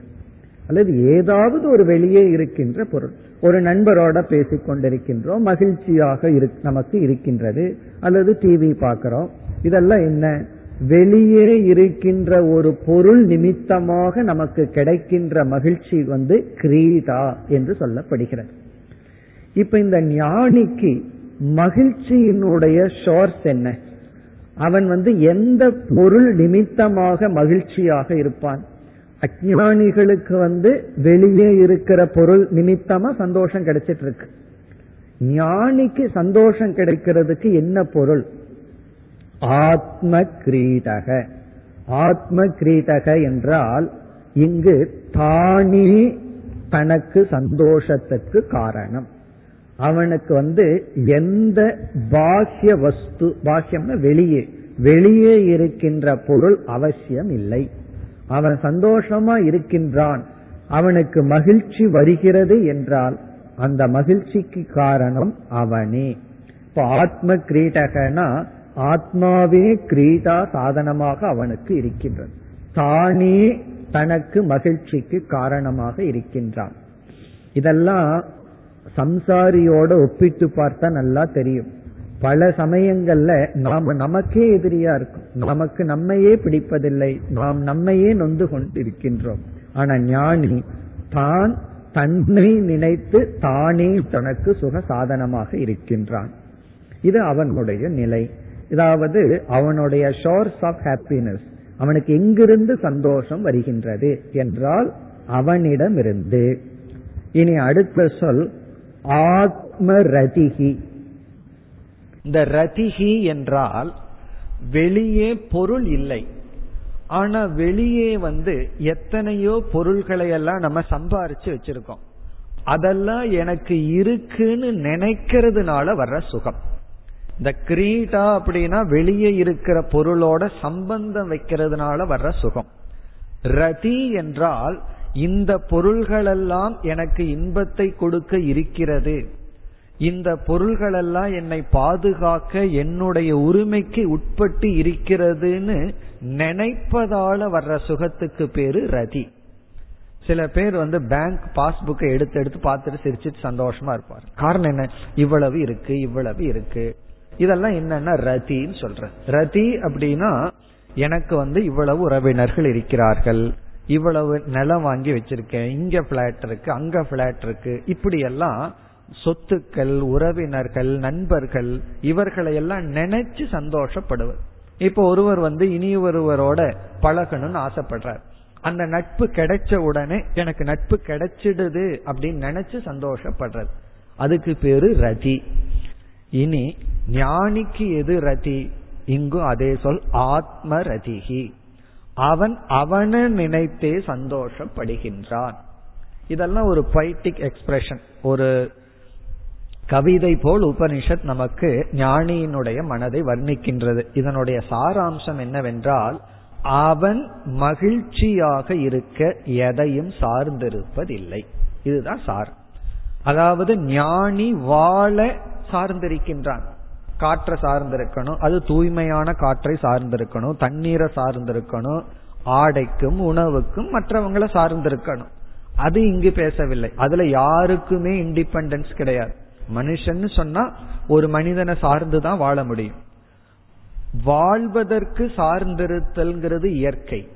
அல்லது ஏதாவது ஒரு வெளியே இருக்கின்ற பொருள். ஒரு நண்பரோட பேசிக் கொண்டிருக்கின்றோம். மகிழ்ச்சியாக நமக்கு இருக்கின்றது. அல்லது டிவி பார்க்கிறோம். இதெல்லாம் என்ன? வெளியே இருக்கின்ற ஒரு பொருள் நிமித்தமாக நமக்கு கிடைக்கின்ற மகிழ்ச்சி வந்து கிரீதா என்று சொல்லப்படுகிறது. இப்ப இந்த ஞானிக்கு மகிழ்ச்சியினுடைய ஷோர்ஸ் என்ன? அவன் வந்து எந்த பொருள் நிமித்தமாக மகிழ்ச்சியாக இருப்பான்? அஜானிகளுக்கு வந்து வெளியே இருக்கிற பொருள் நிமித்தமா சந்தோஷம் கிடைச்சிட்டு இருக்கு ஞானிக்கு சந்தோஷம் கிடைக்கிறதுக்கு என்ன பொருள்? ஆத்ம கிரீடக ஆத்ம கிரீடக என்றால் இங்கு தானே தனக்கு சந்தோஷத்துக்கு காரணம். அவனுக்கு வந்து எந்த பாக்கிய வஸ்து பாக்கியம்னா வெளியே வெளியே இருக்கின்ற பொருள் அவசியம் இல்லை. அவன் சந்தோஷமா இருக்கின்றான். அவனுக்கு மகிழ்ச்சி வருகிறது என்றால் அந்த மகிழ்ச்சிக்கு காரணம் அவனே. இப்ப ஆத்ம கிரீடகனா ஆத்மாவே கிரீடா சாதனமாக அவனுக்கு இருக்கின்றது. தானே தனக்கு மகிழ்ச்சிக்கு காரணமாக இருக்கின்றான். இதெல்லாம் சம்சாரியோட ஒப்பிட்டு பார்த்தா நல்லா தெரியும். பல சமயங்கள்ல நாம் நமக்கே எதிரியா இருக்கும். நமக்கு நம்மையே பிடிப்பதில்லை. நாம் நம்மையே நொந்து கொண்டிருக்கின்றோம். ஆனா ஞானி தான் தன்னை நினைத்து தானே தனக்கு சுக சாதனமாக இருக்கின்றான். இது அவனுடைய நிலை. இதாவது அவனுடைய ஷோர்ஸ் ஆஃப் ஹாப்பினஸ் அவனுக்கு எங்கிருந்து சந்தோஷம் வருகின்றது என்றால் அவனிடமிருந்து. இனி அடுத்த சொல் ஆத்ம ரதிகி இந்த ரதிகி என்றால் வெளியே பொருள் இல்லை. ஆனா வெளியே வந்து எத்தனையோ பொருள்களை எல்லாம் நம்ம சம்பாரிச்சு வச்சிருக்கோம். அதெல்லாம் எனக்கு இருக்குன்னு நினைக்கிறதுனால வர்ற சுகம். இந்த கிரீடா அப்படின்னா வெளியே இருக்கிற பொருளோட சம்பந்தம் வைக்கிறதுனால வர்ற சுகம். ரதி என்றால் இந்த பொருள்களெல்லாம் எனக்கு இன்பத்தை கொடுக்க இருக்கிறது. இந்த பொருள்களெல்லாம் என்னை பாதுகாக்க என்னுடைய உரிமைக்கு உட்பட்டு இருக்கிறதுன்னு நினைப்பதால வர்ற சுகத்துக்கு பேரு ரதி. சில பேர் வந்து பேங்க் பாஸ்புக்கை எடுத்து எடுத்து பார்த்துட்டு சிரிச்சிட்டு சந்தோஷமா இருப்பார். காரணம் என்ன? இவ்வளவு இருக்கு இவ்வளவு இருக்கு. இதெல்லாம் என்னன்னா ரதின்னு சொல்ற ரதி அப்படின்னா எனக்கு வந்து இவ்வளவு உறவினர்கள் இருக்கிறார்கள். இவ்வளவு நிலம் வாங்கி வச்சிருக்கேன். இங்க பிளாட் இருக்கு அங்க பிளாட் இருக்கு. இப்படி எல்லாம் சொத்துக்கள் உறவினர்கள் நண்பர்கள் இவர்களை எல்லாம் நினைச்சு சந்தோஷப்படுவர். இப்போ ஒருவர் வந்து இனி ஒருவரோட பழகணும்னு ஆசைப்படுறார். அந்த நட்பு கிடைச்ச உடனே எனக்கு நட்பு கிடைச்சிடுது அப்படின்னு நினைச்சு சந்தோஷப்படுறது அதுக்கு பேரு ரதி. இனி ஞானிக்கு எது ரதி? இங்கும் அதே சொல் ஆத்ம ரதிகி அவன் அவனை நினைத்தே சந்தோஷப்படுகின்றான். இதெல்லாம் ஒரு பைட்டிக் எக்ஸ்பிரஷன் ஒரு கவிதை போல் உபனிஷத் நமக்கு ஞானியினுடைய மனதை வர்ணிக்கின்றது. இதனுடைய சாராம்சம் என்னவென்றால் அவன் மகிழ்ச்சியாக இருக்க எதையும் சார்ந்திருப்பதில்லை. இதுதான் சார். அதாவது ஞானி வாழ சார்ந்திருக்கின்றான். காற்றை சார்ந்திருக்கணும் அது தூய்மையான காற்றை சார்ந்திருக்கணும் தண்ணீரை சார்ந்திருக்கணும் ஆடைக்கும் உணவுக்கும் மற்றவங்களை சார்ந்திருக்கணும். அது இங்கு பேசவில்லை. அதுல யாருக்குமே இண்டிபெண்டன்ஸ் கிடையாது. மனுஷன்னு சொன்னா ஒரு மனிதனை சார்ந்துதான் வாழ முடியும். வாழ்வதற்கு சார்ந்திருத்தல்ங்கிறது இயற்கை.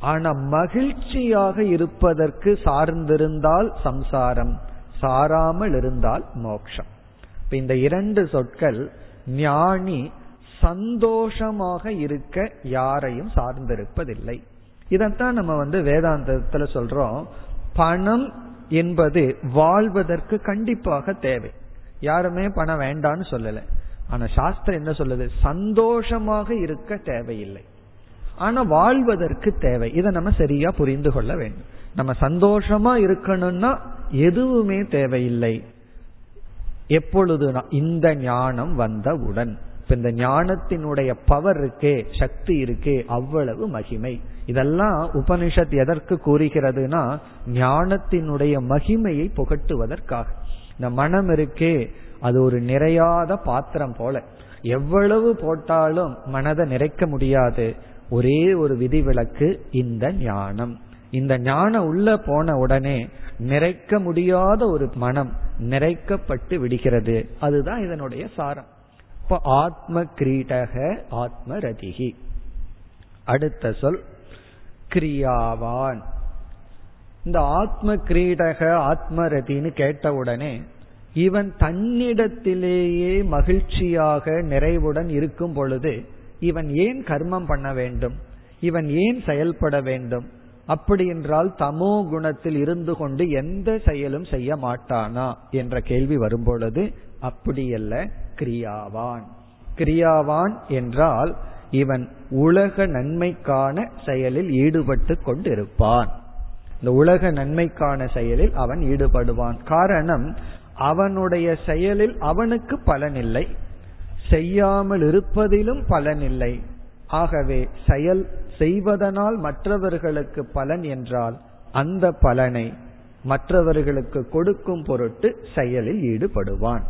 ஆனா மகிழ்ச்சியாக இருப்பதற்கு சார்ந்திருந்தால் சம்சாரம் சாராமல் இருந்தால் மோட்சம் இப்ப இந்த இரண்டு சொற்கள் ஞானி சந்தோஷமாக இருக்க யாரையும் சார்ந்திருப்பதில்லை. இதைத்தான் நம்ம வந்து வேதாந்தத்துல சொல்றோம். பணம் என்பது வாழ்வதற்கு கண்டிப்பாக தேவை. யாருமே பணம் வேண்டான்னு சொல்லல. ஆனா சாஸ்திரம் என்ன சொல்லுது? சந்தோஷமாக இருக்க தேவையில்லை. ஆனா வாழ்வதற்கு தேவை. இதை நம்ம சரியா புரிந்து கொள்ள வேண்டும். நம்ம சந்தோஷமா இருக்கணும்னா எதுவுமே தேவையில்லை. எப்பொழுது இந்த ஞானம் வந்தவுடன். இப்ப இந்த ஞானத்தினுடைய பவர் இருக்கே சக்தி இருக்கே அவ்வளவு மகிமை. இதெல்லாம் உபனிஷத் எதற்கு கூறுகிறதுனா ஞானத்தினுடைய மகிமையை புகட்டுவதற்காக. இந்த மனம் இருக்கே அது ஒரு நிறையாத பாத்திரம் போல. எவ்வளவு போட்டாலும் மனதை நிறைக்க முடியாது. ஒரே ஒரு விதிவிலக்கு இந்த ஞானம். இந்த ஞானம் உள்ள போன உடனே நிறைக்க முடியாத ஒரு மனம் நிறைக்கப்பட்டு விடுகிறது. அதுதான் இதனுடைய சாரம். இப்போ ஆத்ம கிரீடக ஆத்ம ரதிகி. அடுத்த சொல் கிரியாவான். இந்த ஆத்ம கிரீடக ஆத்மரதின்னு கேட்டவுடனே இவன் தன்னிடத்திலேயே மகிழ்ச்சியாக நிறைவுடன் இருக்கும் பொழுது இவன் ஏன் கர்மம் பண்ண வேண்டும்? இவன் ஏன் செயல்பட வேண்டும்? அப்படி என்றால் தமோ குணத்தில் இருந்து கொண்டு எந்த செயலும் செய்ய மாட்டானா? என்ற கேள்வி வரும்பொழுது அப்படியல்ல கிரியாவான். கிரியாவான் என்றால் இவன் உலக நன்மைக்கான செயலில் ஈடுபட்டு கொண்டிருப்பான். இந்த உலக நன்மைக்கான செயலில் அவன் ஈடுபடுவான். காரணம் அவனுடைய செயலில் அவனுக்கு பலனில்லை. செய்யாமல் இருப்பதிலும் பலனில்லை. ஆகவே செயல் செய்வதனால் மற்றவர்களுக்கு பலன் என்றால் அந்த பலனை மற்றவர்களுக்கு கொடுக்கும் பொருட்டு செயலில் ஈடுபடுவான்.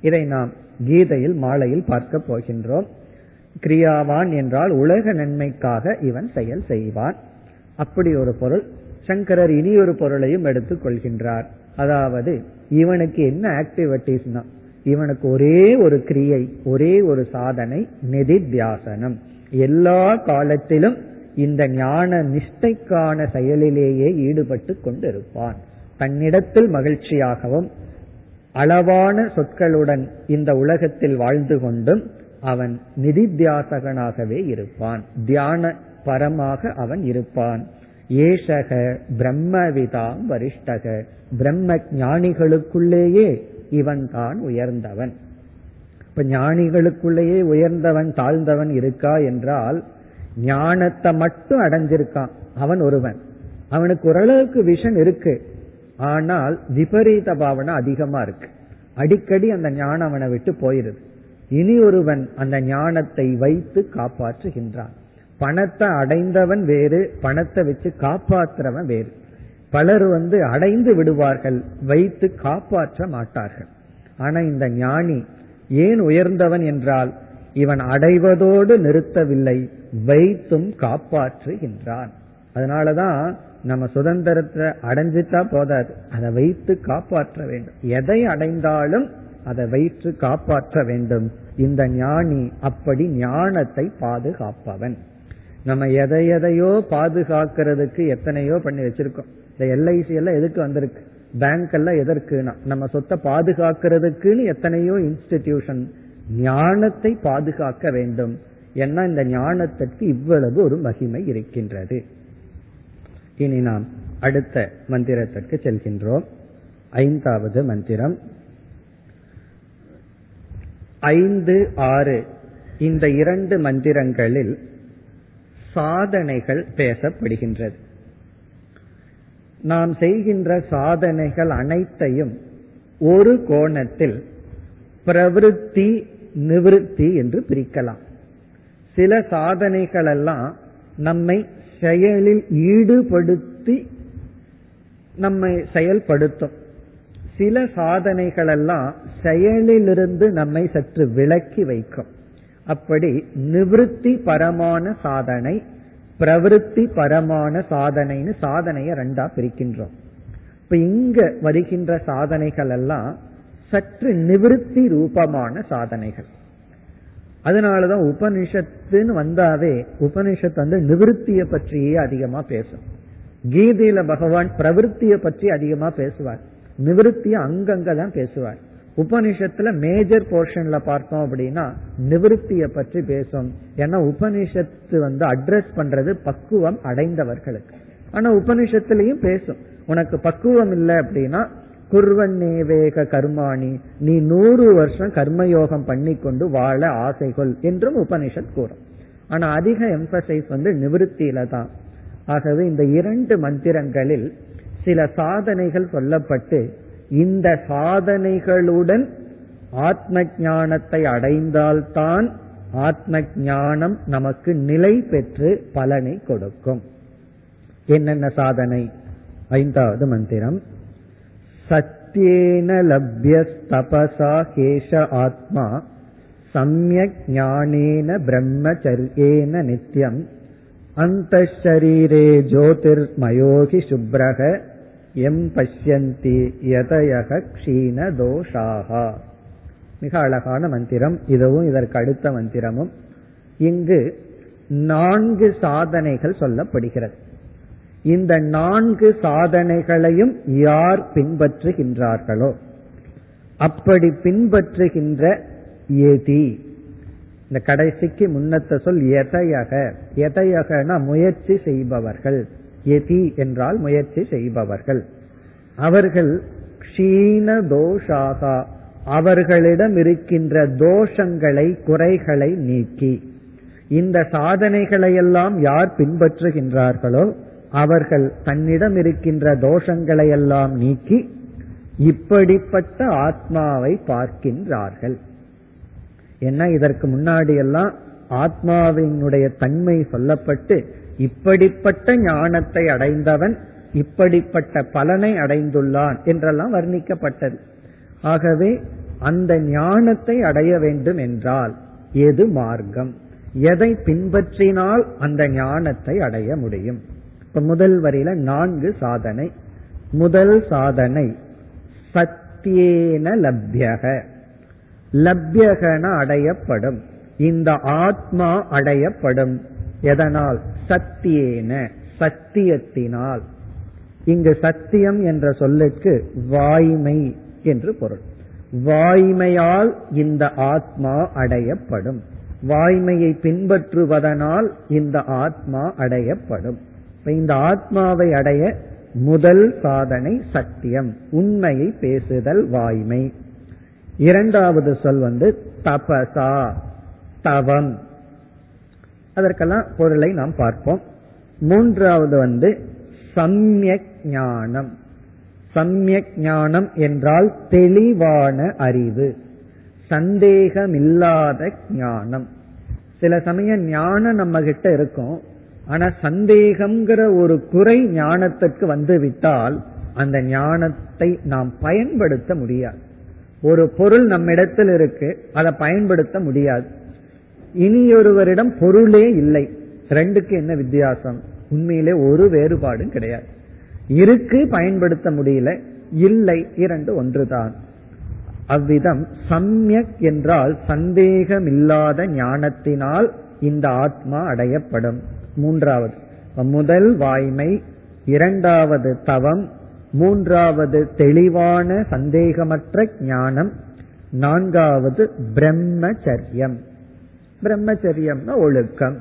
இதை நாம் கீதையில் மாலையில் பார்க்க போகின்றோம். கிரியாவான் என்றால் உலக நன்மைக்காக இவன் செயல் செய்வான். அப்படி ஒரு பொருள். சங்கரர் இனி ஒரு பொருளையும் எடுத்துக் கொள்கின்றார். அதாவது இவனுக்கு என்ன ஆக்டிவிட்டிஸ்னா இவனுக்கு ஒரே ஒரு கிரியை ஒரே ஒரு சாதனை நிதித்தியாசனம் எல்லா காலத்திலும் இந்த ஞான நிஷ்டைக்கான செயலிலேயே ஈடுபட்டு கொண்டிருப்பான். தன்னிடத்தில் மகிழ்ச்சியாகவும் அளவான சொற்களுடன் இந்த உலகத்தில் வாழ்ந்து கொண்டும் அவன் நிதித்தியாசகனாகவே இருப்பான். தியான பரமாக அவன் இருப்பான். ஏஷக பிரம்மவிதாம் வரிஷ்டக. பிரம்ம ஞானிகளுக்குள்ளேயே இவன் தான் உயர்ந்தவன். இப்ப ஞானிகளுக்குள்ளேயே உயர்ந்தவன் தாழ்ந்தவன் இருக்கா என்றால் ஞானத்தை மட்டும் அடைஞ்சிருக்கான். அவன் ஒருவன். அவனுக்கு ஓரளவுக்கு விஷன் இருக்கு. ஆனால் விபரீத பாவனை அதிகமா இருக்கு. அடிக்கடி அந்த ஞானம் அவனை விட்டு போயிருது. இனி ஒருவன் அந்த ஞானத்தை வைத்து காப்பாற்றுகின்றான். பணத்தை அடைந்தவன் வேறு பணத்தை வச்சு காப்பாற்றுறவன் வேறு. பலர் வந்து அடைந்து விடுவார்கள் வைத்து காப்பாற்ற மாட்டார்கள். ஆனா இந்த ஞானி ஏன் உயர்ந்தவன் என்றால் இவன் அடைவதோடு நிறுத்தவில்லை வைத்தும் காப்பாற்றுகின்றான். அதனாலதான் நம்ம சுதந்திரத்தை அடைஞ்சிட்டா போதாது அதை வைத்து காப்பாற்ற வேண்டும். எதை அடைந்தாலும் அதை வைத்து காப்பாற்ற வேண்டும். இந்த ஞானி அப்படி ஞானத்தை பாதுகாப்பவன். நம்ம எதை எதையோ பாதுகாக்கிறதுக்கு எத்தனையோ பண்ணி வச்சிருக்கோம். இந்த எல்ஐசி எல்லாம் எதுக்கு வந்திருக்கு? பேங்க் எல்லாம் எதற்குனா நம்ம சொத்தை பாதுகாக்கிறதுக்குன்னு எத்தனையோ இன்ஸ்டிடியூஷன் ஞானத்தை பாதுகாக்க வேண்டும். ஏன்னா இந்த ஞானத்திற்கு இவ்வளவு ஒரு மகிமை இருக்கின்றது. இனி நாம் அடுத்த மந்திரத்திற்கு செல்கின்றோம். ஐந்தாவது மந்திரம். ஐந்து ஆறு இந்த இரண்டு மந்திரங்களில் சாதனைகள் பேசப்படுகின்றது. நாம் செய்கின்ற சாதனைகள் அனைத்தையும் ஒரு கோணத்தில் பிரவிற்த்தி நிவிருத்தி என்று பிரிக்கலாம். சில சாதனைகள் எல்லாம் நம்மை செயலில் ஈடுபடுத்தி நம்மை செயல்படுத்தும். சில சாதனைகளெல்லாம் செயலிலிருந்து நம்மை சற்று விலக்கி வைக்கும். அப்படி நிவிருத்தி பரமான சாதனை பிரவருத்தி பரமான சாதனைன்னு சாதனையை ரெண்டா பிரிக்கின்றோம். இப்ப இங்க வருகின்ற சாதனைகள் எல்லாம் சற்று நிவிருத்தி ரூபமான சாதனைகள். அதனாலதான் உபனிஷத்துன்னு வந்தாவே உபனிஷத் வந்து நிவிருத்திய பற்றியே அதிகமா பேசும். கீதையில பகவான் பிரவருத்திய பற்றி அதிகமா பேசுவார். நிவிருத்திய அங்கங்க தான் பேசுவார். உபனிஷத்துல மேஜர் போர்ஷன்ல பார்த்தோம் அப்படின்னா நிவர்த்திய பற்றி பேசும். ஏன்னா உபனிஷத்து வந்து அட்ரஸ் பண்றது பக்குவம் அடைந்தவர்களுக்கு. ஆனா உபனிஷத்துலயும் பேசும். உனக்கு பக்குவம் இல்லை அப்படின்னா குர்வன்னேவேக கர்மாணி நீ நூறு வருஷம் கர்மயோகம் பண்ணி கொண்டு வாழ ஆசைகள் என்றும் உபனிஷத் கூறும். ஆனா அதிக எம்பசைஸ் வந்து நிவிருத்தியில தான். ஆகவே இந்த இரண்டு மந்திரங்களில் சில சாதனைகள் சொல்லப்பட்டு இந்த சாதனைகளுடன் ஆத்ம ஞானத்தை அடைந்தால்தான் ஆத்ம ஞானம் நமக்கு நிலை பெற்று பலனை கொடுக்கும். என்னென்ன சாதனை? ஐந்தாவது மந்திரம். சத்தியேன லப்யஸ்தபசா கேஷ ஆத்மா சமயக் ஞானேன பிரம்மச்சரியேன நித்யம். அந்த ஷரீரே ஜோதிர்மயோகி சுப்ரக எம் பஷ்யந்தி யதயக க்ஷீண தோஷாகா. மிக அழகான மந்திரம். இதுவும் இதற்கு அடுத்த மந்திரமும். இங்கு நான்கு சாதனைகள் சொல்லப்படுகிறது. இந்த நான்கு சாதனைகளையும் யார் பின்பற்றுகின்றார்களோ? அப்படி பின்பற்றுகின்ற எதி இந்த கடைசிக்கு முன்னத்த சொல் எதையக. எதையகனா முயற்சி செய்பவர்கள். எதி என்றால் முயற்சி செய்பவர்கள். அவர்கள் க்ஷீண தோஷாகா அவர்களிடம் இருக்கின்ற தோஷங்களை குறைகளை நீக்கி இந்த சாதனைகளை எல்லாம் யார் பின்பற்றுகின்றார்களோ அவர்கள் தன்னிடம் இருக்கின்ற தோஷங்களை எல்லாம் நீக்கி இப்படிப்பட்ட ஆத்மாவை பார்க்கின்றார்கள். என்ன இதற்கு முன்னாடி எல்லாம் ஆத்மாவினுடைய தன்மை சொல்லப்பட்டு இப்படிப்பட்ட ஞானத்தை அடைந்தவன் இப்படிப்பட்ட பலனை அடைந்துள்ளான் என்றெல்லாம் வர்ணிக்கப்பட்டது. ஆகவே அந்த ஞானத்தை அடைய வேண்டும் என்றால் எது மார்க்கம்? எதை பின்பற்றினால் அந்த ஞானத்தை அடைய முடியும்? இப்ப முதல் வரியில நான்கு சாதனை. முதல் சாதனை சத்தியேன லப்யக. லப்யகன அடையப்படும். இந்த ஆத்மா அடையப்படும். எதனால்? சத்தியேன சத்தியத்தினால். இங்கு சத்தியம் என்ற சொல்லுக்கு வாய்மை என்று பொருள். வாய்மையால் இந்த ஆத்மா அடையப்படும். வாய்மையை பின்பற்றுவதனால் இந்த ஆத்மா அடையப்படும். இந்த ஆத்மாவை அடைய முதல் சாதனை சத்தியம் உண்மையை பேசுதல் வாய்மை. இரண்டாவது சொல் வந்து தபசா தவம். அதற்கெல்லாம் பொருளை நாம் பார்ப்போம். மூன்றாவது வந்து சம்யக் ஞானம். சம்யக் ஞானம் என்றால் தெளிவான அறிவு. சந்தேகமில்லாத ஞானம். சில சமயம் ஞானம் நம்ம கிட்ட இருக்கும். ஆனா சந்தேகம்ங்கிற ஒரு குறை ஞானத்திற்கு வந்து விட்டால் அந்த ஞானத்தை நாம் பயன்படுத்த முடியாது. ஒரு பொருள் நம்மிடத்தில் இருக்கு அதை பயன்படுத்த முடியாது. இனியொருவரிடம் பொருளே இல்லை. ரெண்டுக்கு என்ன வித்தியாசம்? உண்மையிலே ஒரு வேறுபாடும் கிடையாது. இருக்கு பயன்படுத்த முடியல இல்லை இரண்டு ஒன்றுதான். அவ்விதம் சம்யக் என்றால் சந்தேகமில்லாத ஞானத்தினால் இந்த ஆத்மா அடையப்படும். மூன்றாவது முதல் வாய்மை இரண்டாவது தவம் மூன்றாவது தெளிவான சந்தேகமற்ற ஞானம் நான்காவது பிரம்மச்சரியம். பிரம்மச்சரியம்னா ஒழுக்கம்.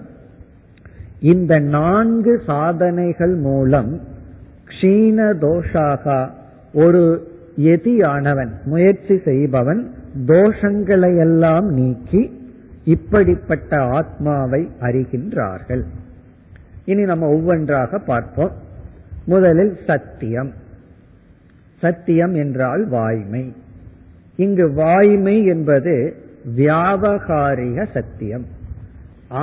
இந்த நான்கு சாதனைகள் மூலம் க்ஷீண தோஷாகா ஒரு எதியானவன் முயற்சி செய்பவன் தோஷங்களை எல்லாம் நீக்கி இப்படிப்பட்ட ஆத்மாவை அறிகின்றார்கள். இனி நம்ம ஒவ்வொன்றாக பார்ப்போம். முதலில் சத்தியம். சத்தியம் என்றால் வாய்மை. இங்கு வாய்மை என்பது வியாபகாரிக சத்தியம்.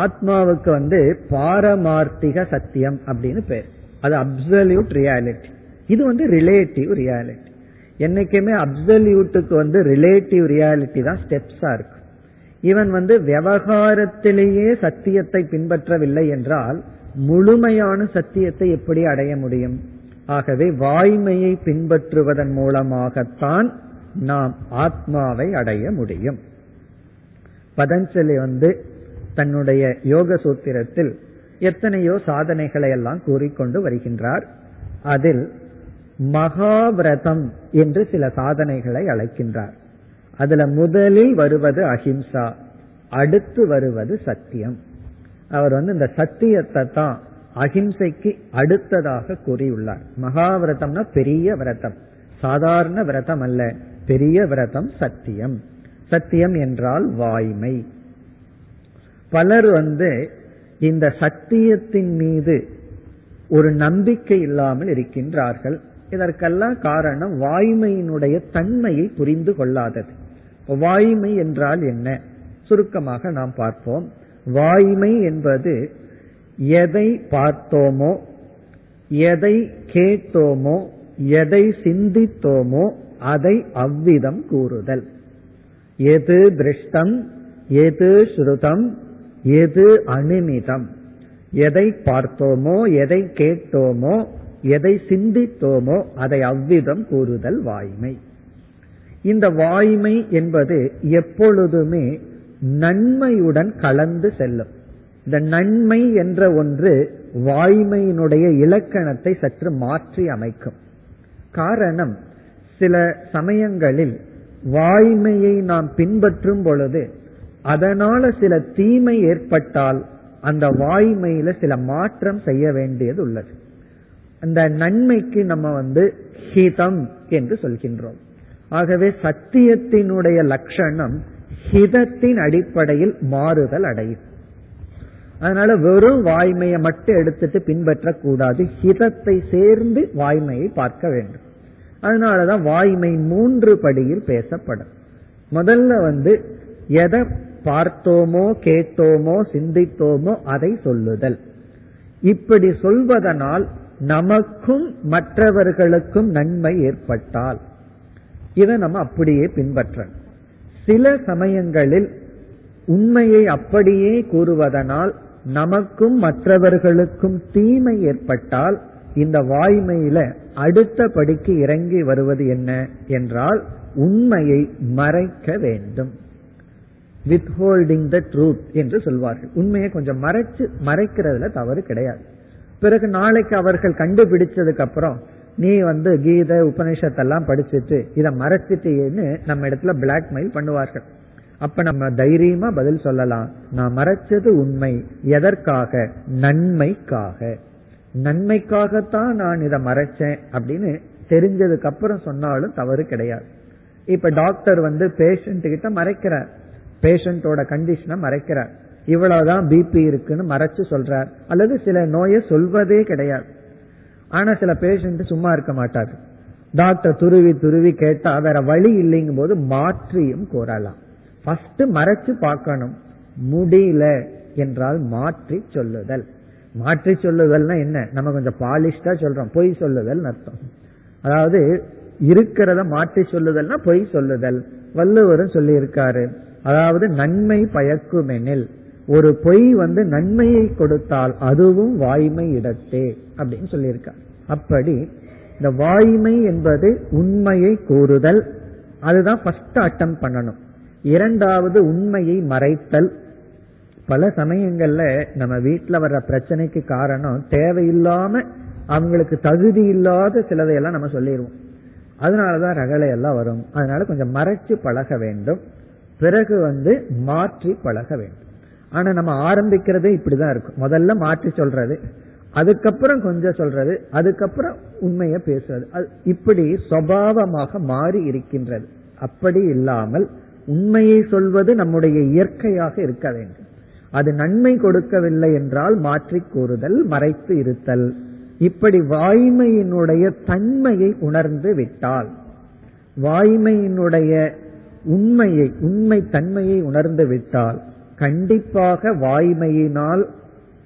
ஆத்மாவுக்கு வந்து பாரமார்த்திக சத்தியம் அப்படின்னு பேர். அது அப்சல்யூட் ரியாலிட்டி இது வந்து ரிலேட்டிவ் ரியாலிட்டி என்னைக்குமே அப்சல்யூட்டுக்கு வந்து ரிலேட்டிவ் ரியாலிட்டி தான் ஸ்டெப்ஸா இருக்கு. இவன் வந்து விவகாரத்திலேயே சத்தியத்தை பின்பற்றவில்லை என்றால் முழுமையான சத்தியத்தை எப்படி அடைய முடியும்? ஆகவே வாய்மையை பின்பற்றுவதன் மூலமாகத்தான் நாம் ஆத்மாவை அடைய முடியும். பதஞ்சலி வந்து தன்னுடைய யோக சூத்திரத்தில் எத்தனையோ சாதனைகளை எல்லாம் கூறிக்கொண்டு வருகின்றார். அதில் மகாவிரதம் என்று சில சாதனைகளை அழைக்கின்றார். அதுல முதலில் வருவது அஹிம்சா அடுத்து வருவது சத்தியம். அவர் வந்து இந்த சத்தியத்தை தான் அஹிம்சைக்கு அடுத்ததாக கூறியுள்ளார். மகாவிரதம்னா பெரிய விரதம். சாதாரண விரதம் அல்ல பெரிய விரதம் சத்தியம். சத்தியம் என்றால் வாய்மை. பலர் வந்து இந்த சத்தியத்தின் மீது ஒரு நம்பிக்கை இல்லாமல் இருக்கின்றார்கள். இதற்கெல்லாம் காரணம் வாய்மையினுடைய தன்மையை புரிந்து கொள்ளாதது. வாய்மை என்றால் என்ன? சுருக்கமாக நாம் பார்ப்போம். வாய்மை என்பது எதை பார்த்தோமோ எதை கேட்டோமோ எதை சிந்தித்தோமோ அதை அவ்விதம் கூறுதல். எது திருஷ்டம் எது ஸ்ருதம் எது அனுமிதம் எதை பார்த்தோமோ எதை கேட்டோமோ எதை சிந்தித்தோமோ அதை அவ்விதம் கூறுதல் வாய்மை. இந்த வாய்மை என்பது எப்பொழுதுமே நன்மையுடன் கலந்து செல்லும். இந்த நன்மை என்ற ஒன்று வாய்மையினுடைய இலக்கணத்தை சற்று மாற்றி அமைக்கும். காரணம் சில சமயங்களில் வாய்மையை நாம் பின்பற்றும் பொழுது அதனால சில தீமை ஏற்பட்டால் அந்த வாய்மையில சில மாற்றம் செய்ய வேண்டியது உள்ளது. அந்த நன்மைக்கு நம்ம வந்து ஹிதம் என்று சொல்கின்றோம். ஆகவே சத்தியத்தினுடைய லட்சணம் ஹிதத்தின் அடிப்படையில் மாறுதல் அடையும். அதனால வெறும் வாய்மையை மட்டும் எடுத்துட்டு பின்பற்றக்கூடாது. ஹிதத்தை சேர்ந்து வாய்மையை பார்க்க வேண்டும். அதனாலதான் வாய்மை மூன்று படியில் பேசப்படும். முதல்ல வந்து எதை பார்த்தோமோ கேட்டோமோ சிந்தித்தோமோ அதை சொல்லுதல். இப்படி சொல்வதனால் நமக்கும் மற்றவர்களுக்கும் நன்மை ஏற்பட்டால் இதை நம்ம அப்படியே பின்பற்ற சில சமயங்களில் உண்மையை அப்படியே கூறுவதனால் நமக்கும் மற்றவர்களுக்கும் தீமை ஏற்பட்டால் இந்த வாய்மையில அடுத்த படிக்கு இறங்கி வருவது என்ன என்றால் உண்மையை மறைக்க வேண்டும். வித்ஹோல்டிங் த ட்ரூத் என்று சொல்வார்கள். உண்மையை கொஞ்சம் மறைச்சு மறைக்கிறதுல தவறு கிடையாது. பிறகு நாளைக்கு அவர்கள் கண்டுபிடிச்சதுக்கு அப்புறம் நீ வந்து கீத உபனிஷத்தெல்லாம் படிச்சுட்டு இதை மறைச்சிட்டேன்னு நம்ம இடத்துல பிளாக்மெயில் பண்ணுவார்கள். அப்ப நம்ம தைரியமா பதில் சொல்லலாம். நான் மறைச்சது உண்மை. எதற்காக? நன்மைக்காக. நன்மைக்காகத்தான் நான் இதை மறைச்சேன் அப்படின்னு தெரிஞ்சதுக்கு அப்புறம் சொன்னாலும் தவறு கிடையாது. இப்ப டாக்டர் வந்து பேஷண்ட் கிட்ட மறைக்கிறார். பேஷண்டோட கண்டிஷனை மறைக்கிறார். இவ்வளவுதான் பிபி இருக்குன்னு மறைச்சு சொல்றார். அல்லது சில நோயை சொல்வதே கிடையாது. ஆனா சில பேஷண்ட் சும்மா இருக்க மாட்டார். டாக்டர் துருவி துருவி கேட்டா வேற வழி இல்லைங்கும் போது மாற்றியும் கூறலாம் ஃபர்ஸ்ட் மறைச்சு பார்க்கணும். முடியல என்றால் மாற்றி சொல்லுதல். மாற்றி சொல்லுதல்னா என்ன? நம்ம கொஞ்சம் பாலிஷ்டா சொல்றோம். பொய் சொல்லுதல் அர்த்தம். அதாவது இருக்கிறத மாற்றி சொல்லுதல்னா பொய் சொல்லுதல். வள்ளுவரும் சொல்லி இருக்காரு அதாவது நன்மை பயக்குமெனில். ஒரு பொய் வந்து நன்மையை கொடுத்தால் அதுவும் வாய்மை இடத்தே அப்படின்னு சொல்லியிருக்கார். அப்படி இந்த வாய்மை என்பது உண்மையை கூறுதல். அதுதான் ஃபர்ஸ்ட் அட்டம் பண்ணணும். இரண்டாவது உண்மையை மறைத்தல். பல சமயங்கள்ல நம்ம வீட்டுல வர்ற பிரச்சனைக்கு காரணம் தேவையில்லாம அவங்களுக்கு தகுதி இல்லாத சிலதையெல்லாம் நம்ம சொல்லிடுவோம் அதனாலதான் ரகலை எல்லாம் வரும். அதனால கொஞ்சம் மறைச்சு பழக வேண்டும். பிறகு வந்து மாற்றி பழக வேண்டும். ஆனா நம்ம ஆரம்பிக்கிறதே இப்படிதான் இருக்கும். முதல்ல மாற்றி சொல்றது அதுக்கப்புறம் கொஞ்சம் சொல்றது அதுக்கப்புறம் உண்மையை பேசுறது. இப்படி சுவாவமாக மாறி இருக்கின்றது. அப்படி இல்லாமல் உண்மையை சொல்வது நம்முடைய இயற்கையாக இருக்க வேண்டும். அது நன்மை கொடுக்கவில்லை என்றால் மாற்றி கூறுதல் மறைத்து இருத்தல். இப்படி வாய்மையினுடைய தன்மையை உணர்ந்து விட்டால் வாய்மையினுடைய உண்மையை உண்மை தன்மையை உணர்ந்து விட்டால் கண்டிப்பாக வாய்மையினால்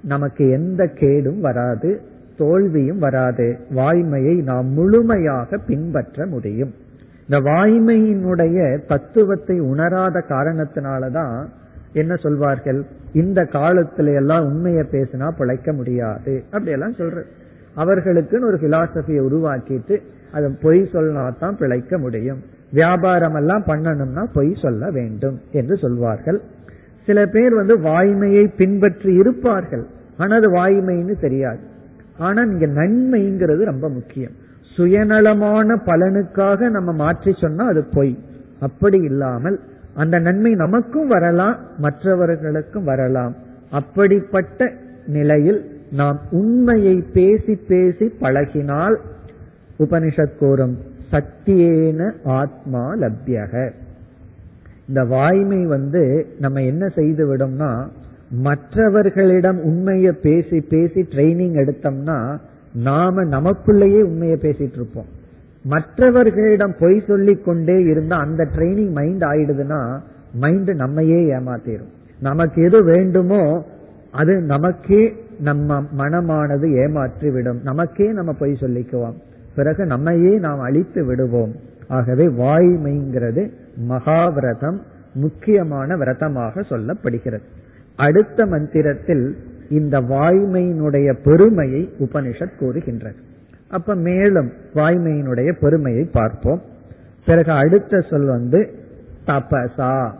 நமக்கு எந்த கேடும் வராது தோல்வியும் வராது. வாய்மையை நாம் முழுமையாக பின்பற்ற முடியும். இந்த வாய்மையினுடைய தத்துவத்தை உணராத காரணத்தினாலதான் என்ன சொல்வார்கள்? இந்த காலத்துல எல்லாம் உண்மையை பேசினா பிழைக்க முடியாது. அப்படி எல்லாம் சொல்ற அவர்களுக்குன்னு ஒரு பிலாசபியை உருவாக்கிட்டு அதை பொய் சொன்னா தான் பிழைக்க முடியும். வியாபாரம் எல்லாம் பண்ணணும்னா பொய் சொல்ல வேண்டும் என்று சொல்வார்கள். சில பேர் வந்து வாய்மையை பின்பற்றி இருப்பார்கள். ஆனா அது வாய்மைன்னு தெரியாது. ஆனா இங்க நன்மைங்கிறது ரொம்ப முக்கியம். சுயநலமான பலனுக்காக நம்ம மாற்றி சொன்னா அது பொய். அப்படி இல்லாமல் அந்த நன்மை நமக்கும் வரலாம் மற்றவர்களுக்கும் வரலாம். அப்படிப்பட்ட நிலையில் நாம் உண்மையை பேசி பேசி பழகினால் உபனிஷத் கூறும் சத்தியேன ஆத்மா லப்யக. இந்த வாய்மை வந்து நம்ம என்ன செய்து விடும்னா மற்றவர்களிடம் உண்மையை பேசி பேசி ட்ரைனிங் எடுத்தோம்னா நாம நமக்குள்ளேயே உண்மையை பேசிட்டு இருப்போம். மற்றவர்களிடம் பொய் சொல்லி கொண்டே இருந்தா அந்த ட்ரைனிங் மைண்ட் ஆயிடுதுன்னா மைண்ட் நம்மையே ஏமாத்திரும். நமக்கு எது வேண்டுமோ அது நமக்கே நம்ம மனமானது ஏமாற்றி விடும் நமக்கே நம்ம பொய் சொல்லிக்குவோம். பிறகு நம்மையே நாம் அழித்து விடுவோம். ஆகவே வாய்மைங்கிறது மகாவிரதம் முக்கியமான விரதமாக சொல்லப்படுகிறது. அடுத்த மந்திரத்தில் இந்த வாய்மையினுடைய பெருமையை உபனிஷத் கூறுகின்றது. அப்ப மேலும் வாய்மையினுடைய பெருமையை பார்ப்போம். பிறகு அடுத்த சொல் வந்து தபசா.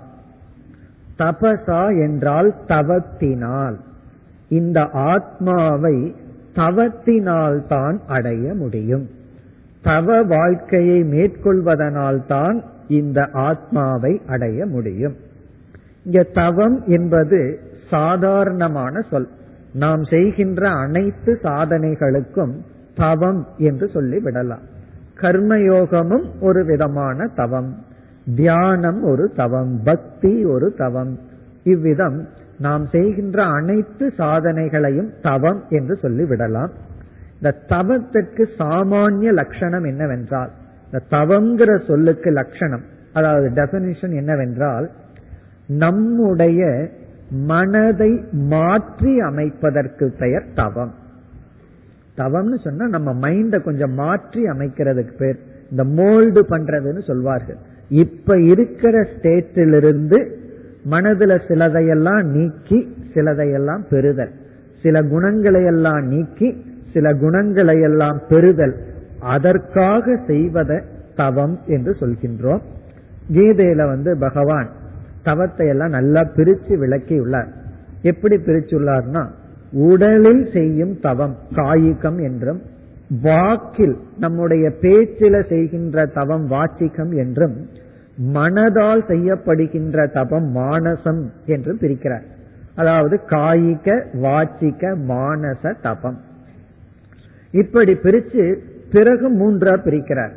தபசா என்றால் தவத்தினால். இந்த ஆத்மாவை தவத்தினால் தான் அடைய முடியும். தவ வாழ்க்கையை மேற்கொள்வதனால் தான் இந்த ஆத்மாவை அடைய முடியும். இங்க தவம் என்பது சாதாரணமான சொல். நாம் செய்கின்ற அனைத்து சாதனைகளுக்கும் தவம் என்று சொல்லி விடலாம். கர்மயோகமும் ஒரு விதமான தவம். தியானம் ஒரு தவம். பக்தி ஒரு தவம். இவ்விதம் நாம் செய்கின்ற அனைத்து சாதனைகளையும் தவம் என்று சொல்லி விடலாம். இந்த தவத்திற்கு சாமானிய லட்சணம் என்னவென்றால் இந்த தவங்கிற சொல்லுக்கு லட்சணம் அதாவது டெபினிஷன் என்னவென்றால் நம்முடைய மனதை மாற்றி அமைப்பதற்கு பெயர் தவம். தவம்னு சொன்னா நம்ம மைண்ட கொஞ்சம் மாற்றி அமைக்கிறதுக்கு பேர் இந்த மோல்டு பண்றதுன்னு சொல்வார்கள். இப்ப இருக்கிற ஸ்டேட்டிலிருந்து மனதுல சிலதையெல்லாம் நீக்கி சிலதையெல்லாம் பெறுதல். சில குணங்களை எல்லாம் நீக்கி சில குணங்களை எல்லாம் பெறுதல். அதற்காக செய்வத தவம் என்று சொல்கின்றோம். கீதையில வந்து பகவான் தவத்தை எல்லாம் நல்லா பிரிச்சு விளக்கி உள்ளார் எப்படி பிரிச்சுள்ளார்னா உடலில் செய்யும் தவம் காயிகம் என்றும் வாக்கில் நம்முடைய பேச்சில செய்கின்ற தவம் வாச்சிகம் என்றும் மனதால் செய்யப்படுகின்ற தபம் மானசம் என்றும் பிரிக்கிறார். அதாவது காயிக வாச்சிக மானச தபம். இப்படி பிரிச்சு பிறகு மூன்றா பிரிக்கிறார்.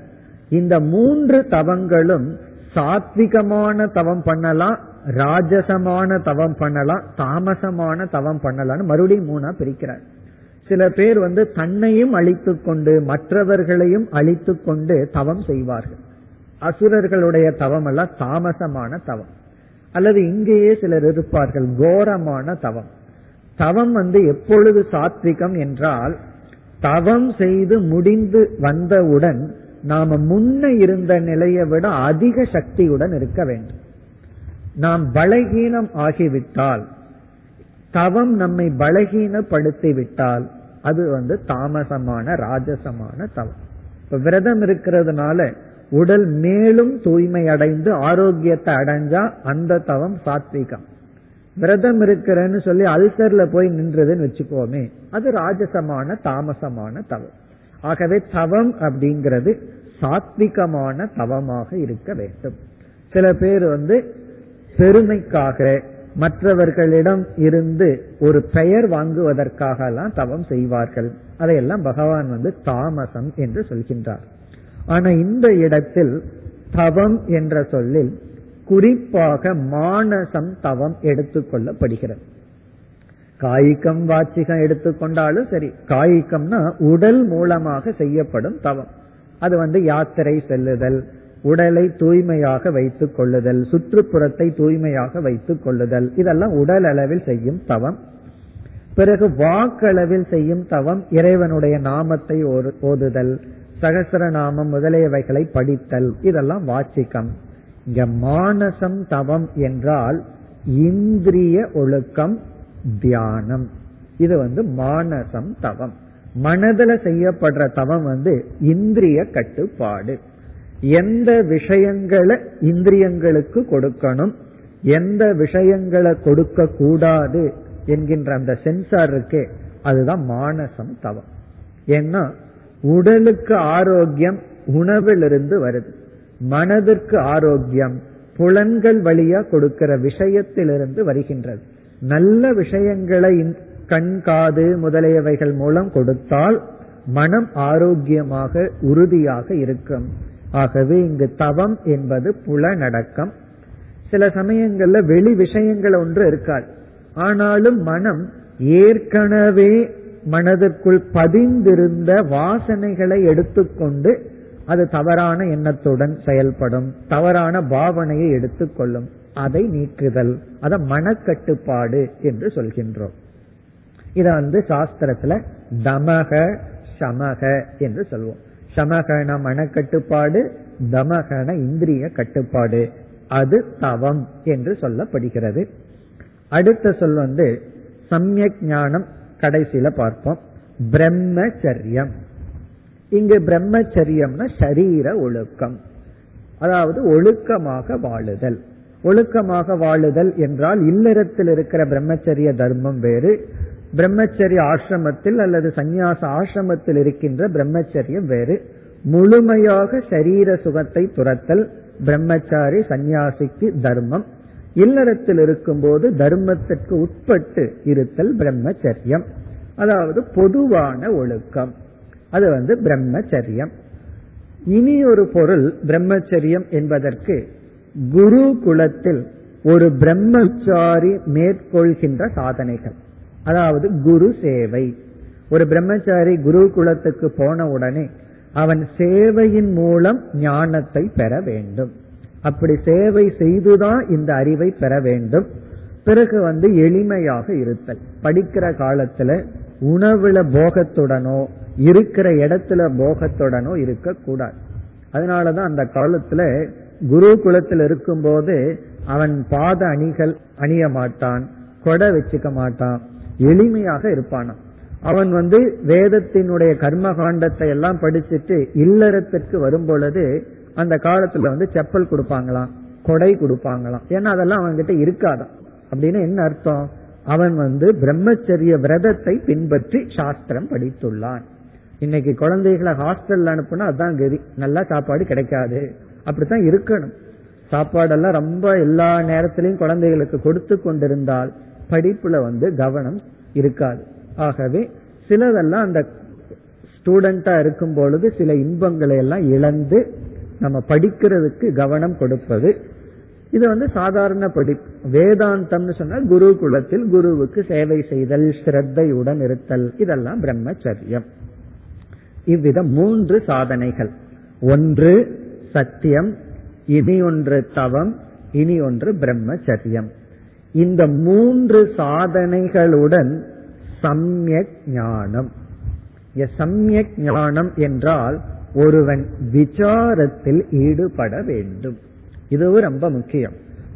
இந்த மூன்று தவங்களும் சாத்விகமான தவம் பண்ணலாம் ராஜசமான தவம் பண்ணலாம் தாமசமான தவம் பண்ணலாம்னு மறுபடியும் மூணா பிரிக்கிறார். சில பேர் வந்து தன்னையும் அழித்து கொண்டு மற்றவர்களையும் அழித்து கொண்டு தவம் செய்வார்கள். அசுரர்களுடைய தவம் எல்லாம் தாமசமான தவம். அல்லது இங்கேயே சிலர் இருப்பார்கள் கோரமான தவம். தவம் வந்து எப்பொழுது சாத்விகம் என்றால் தவம் செய்து முடிந்து வந்தவுடன் நாம முன்ன இருந்த நிலையை விட அதிக சக்தியுடன் இருக்க வேண்டும். நாம் பலகீனம் ஆகிவிட்டால் தவம் நம்மை பலகீனப்படுத்தி விட்டால் அது வந்து தாமசமான ராஜசமான தவம். இப்ப விரதம் இருக்கிறதுனால உடல் மேலும் தூய்மை அடைந்து ஆரோக்கியத்தை அடைஞ்சா அந்த தவம் சாத்விகம். விரதம் இருக்கிறேன்னு சொல்லி அல்சர்ல போய் நின்றதுன்னு வச்சுக்கோமே அது ராஜசமான தாமசமான தவம். ஆகவே தவம் அப்படிங்கிறது சாத்விகமான தவமாக இருக்க வேண்டும். சில பேர் வந்து பெருமைக்காக மற்றவர்களிடம் இருந்து ஒரு பெயர் வாங்குவதற்காக எல்லாம் தவம் செய்வார்கள். அதையெல்லாம் பகவான் வந்து தாமசம் என்று சொல்கின்றார். ஆனா இந்த இடத்தில் தவம் என்ற சொல்லில் குறிப்பாக மானசம் தவம் எடுத்துக்கொள்ளப்படுகிறது. காய்கம் வாச்சிகம் எடுத்துக்கொண்டாலும் சரி காய்கம்னா உடல் மூலமாக செய்யப்படும் தவம். அது வந்து யாத்திரை செல்லுதல் உடலை தூய்மையாக வைத்துக் கொள்ளுதல் சுற்றுப்புறத்தை தூய்மையாக வைத்துக் கொள்ளுதல். இதெல்லாம் உடல் அளவில் செய்யும் தவம். பிறகு வாக்களவில் செய்யும் தவம் இறைவனுடைய நாமத்தை ஓதுதல் சகசரநாமம் முதலியவைகளை படித்தல். இதெல்லாம் வாச்சிக்கம். இங்க மானசம் தவம் என்றால் இந்திரிய ஒழுக்கம் தியானம். இது வந்து மானசம் தவம். மனதுல செய்யப்படுற தவம் வந்து இந்திரிய கட்டுப்பாடு. எந்த விஷயங்களை இந்திரியங்களுக்கு கொடுக்கணும் எந்த விஷயங்களை கொடுக்க கூடாது என்கின்ற அந்த சென்சார் இருக்கே அதுதான் மானசம் தவம். ஏன்னா உடலுக்கு ஆரோக்கியம் உணவிலிருந்து வருது. மனதிற்கு ஆரோக்கியம் புலன்கள் வழியா கொடுக்கிற விஷயத்திலிருந்து வருகின்றது. நல்ல விஷயங்களை கண் காது முதலியவைகள் மூலம் கொடுத்தால் மனம் ஆரோக்கியமாக உறுதியாக இருக்கும். ஆகவே இங்கு தவம் என்பது புலனடக்கம். சில சமயங்கள்ல வெளி விஷயங்கள் ஒன்று இருக்காது. ஆனாலும் மனம் ஏற்கனவே மனதிற்குள் பதிந்திருந்த வாசனைகளை எடுத்துக்கொண்டு அது தவறான எண்ணத்துடன் செயல்படும் தவறான பாவனையை எடுத்துக்கொள்ளும். அதை நீக்குதல் அத மனக்கட்டுப்பாடு என்று சொல்கின்றோம். இத வந்து சாஸ்திரத்துல தமக சமக என்று சொல்வோம். சமகன மனக்கட்டுப்பாடு தமகன இந்திரிய கட்டுப்பாடு. அது தவம் என்று சொல்லப்படுகிறது. அடுத்த சொல் வந்து சமயக் ஞானம் கடைசியில பார்ப்போம். பிரம்மச்சரியம். இங்கு பிரம்மச்சரியம்னா சரீர ஒழுக்கம். அதாவது ஒழுக்கமாக வாழுதல். ஒழுக்கமாக வாழுதல் என்றால் இல்லறத்தில் இருக்கிற பிரம்மச்சரிய தர்மம் வேறு பிரம்மச்சரிய ஆசிரமத்தில் அல்லது சந்நியாச ஆசிரமத்தில் இருக்கின்ற பிரம்மச்சரியம் வேறு. முழுமையாக சரீர சுகத்தை துரத்தல் பிரம்மச்சாரி சந்நியாசிக்கு தர்மம். இல்லறத்தில் இருக்கும்போது தர்மத்திற்கு உட்பட்டு இருத்தல் பிரம்மச்சரியம். அதாவது பொதுவான ஒழுக்கம். அது வந்து பிரம்மச்சரியம். இனி ஒரு பொருள் பிரம்மச்சரியம் என்பதற்கு குரு குலத்தில் ஒரு பிரம்மச்சாரி மேற்கொள்கின்ற சாதனைகள். அதாவது குரு சேவை. ஒரு பிரம்மச்சாரி குரு குலத்துக்கு போன உடனே அவன் சேவையின் மூலம் ஞானத்தை பெற வேண்டும். அப்படி சேவை செய்துதான் இந்த அறிவை பெற வேண்டும். பிறகு வந்து எளிமையாக இருத்தல். படிக்கிற காலத்துல உணவுல போகத்துடனோ இருக்கிற இடத்துல போகத்துடனோ இருக்கக்கூடாது. அதனாலதான் அந்த காலத்துல குரு குலத்தில் இருக்கும் போது அவன் பாத அணிகள் அணிய மாட்டான் கொடை வச்சுக்க மாட்டான் எளிமையாக இருப்பானான் அவன் வந்து வேதத்தினுடைய கர்ம காண்டத்தை எல்லாம் படிச்சுட்டு இல்லறத்திற்கு வரும் பொழுது அந்த காலத்துல வந்து செப்பல் கொடுப்பாங்களாம் கொடை கொடுப்பாங்களாம். ஏன்னா அதெல்லாம் அவன்கிட்ட இருக்காதான் அப்படின்னு என்ன அர்த்தம்? அவன் வந்து பிரம்மச்சரிய விரதத்தை பின்பற்றி சாஸ்திரம் படித்துள்ளான். இன்னைக்கு குழந்தைகளை ஹாஸ்டல்ல அனுப்புனா அதான் கதி. நல்லா சாப்பாடு கிடைக்காது. அப்படித்தான் இருக்கணும். சாப்பாடெல்லாம் ரொம்ப எல்லா நேரத்திலையும் குழந்தைகளுக்கு கொடுத்து கொண்டிருந்தால் படிப்புல வந்து கவனம் இருக்காது. ஆகவே சிலதெல்லாம் அந்த ஸ்டூடெண்டா இருக்கும் பொழுது சில இன்பங்களை எல்லாம் இழந்து நம்ம படிக்கிறதுக்கு கவனம் கொடுப்பது இது வந்து சாதாரண படிப்பு. வேதாந்தம்னு சொன்னால் குரு குலத்தில் குருவுக்கு சேவை செய்தல் ஸ்ரத்தையுடன் இருத்தல் இதெல்லாம் பிரம்மச்சரியம். இவ்விதம் மூன்று சாதனைகள். ஒன்று சத்தியம் இனி ஒன்று தவம் இனி ஒன்று பிரம்மச்சரியம். இந்த மூன்று சாதனைகளுடன் சம்யக் ஞானம். சம்யக் ஞானம் என்றால் ஒருவன் விசாரத்தில் ஈடுபட வேண்டும். இதுவும் ரொம்ப முக்கியம்.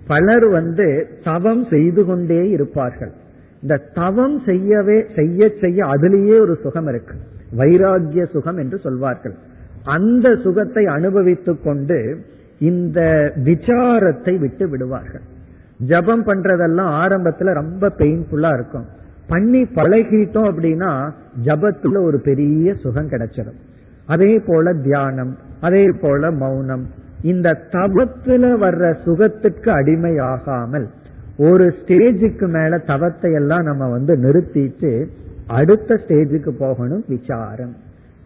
பலர் வந்து தவம் செய்து கொண்டே இருப்பார்கள். இந்த தவம் செய்யவே செய்ய செய்ய அதிலேயே ஒரு சுகம் இருக்கு. வைராகிய சுகம் என்று சொல்வார்கள். அந்த சுகத்தை அனுபவித்துக் கொண்டு இந்த விசாரத்தை விட்டு விடுவார்கள். ஜபம் பண்றதெல்லாம் ஆரம்பத்துல ரொம்ப பெயின்ஃபுல்லா இருக்கும். பண்ணி பழகிட்டோம் அப்படின்னா ஜபத்துல ஒரு பெரிய சுகம் கிடைச்சிடும் அதே போல தியானம் அதே போல மௌனம். இந்த தவத்துல வர்ற சுகத்துக்கு அடிமை ஆகாமல் ஒரு ஸ்டேஜுக்கு மேல தவத்தை எல்லாம் நம்ம வந்து நிறுத்திட்டு அடுத்த ஸ்டேஜுக்கு போகணும் விசாரம்.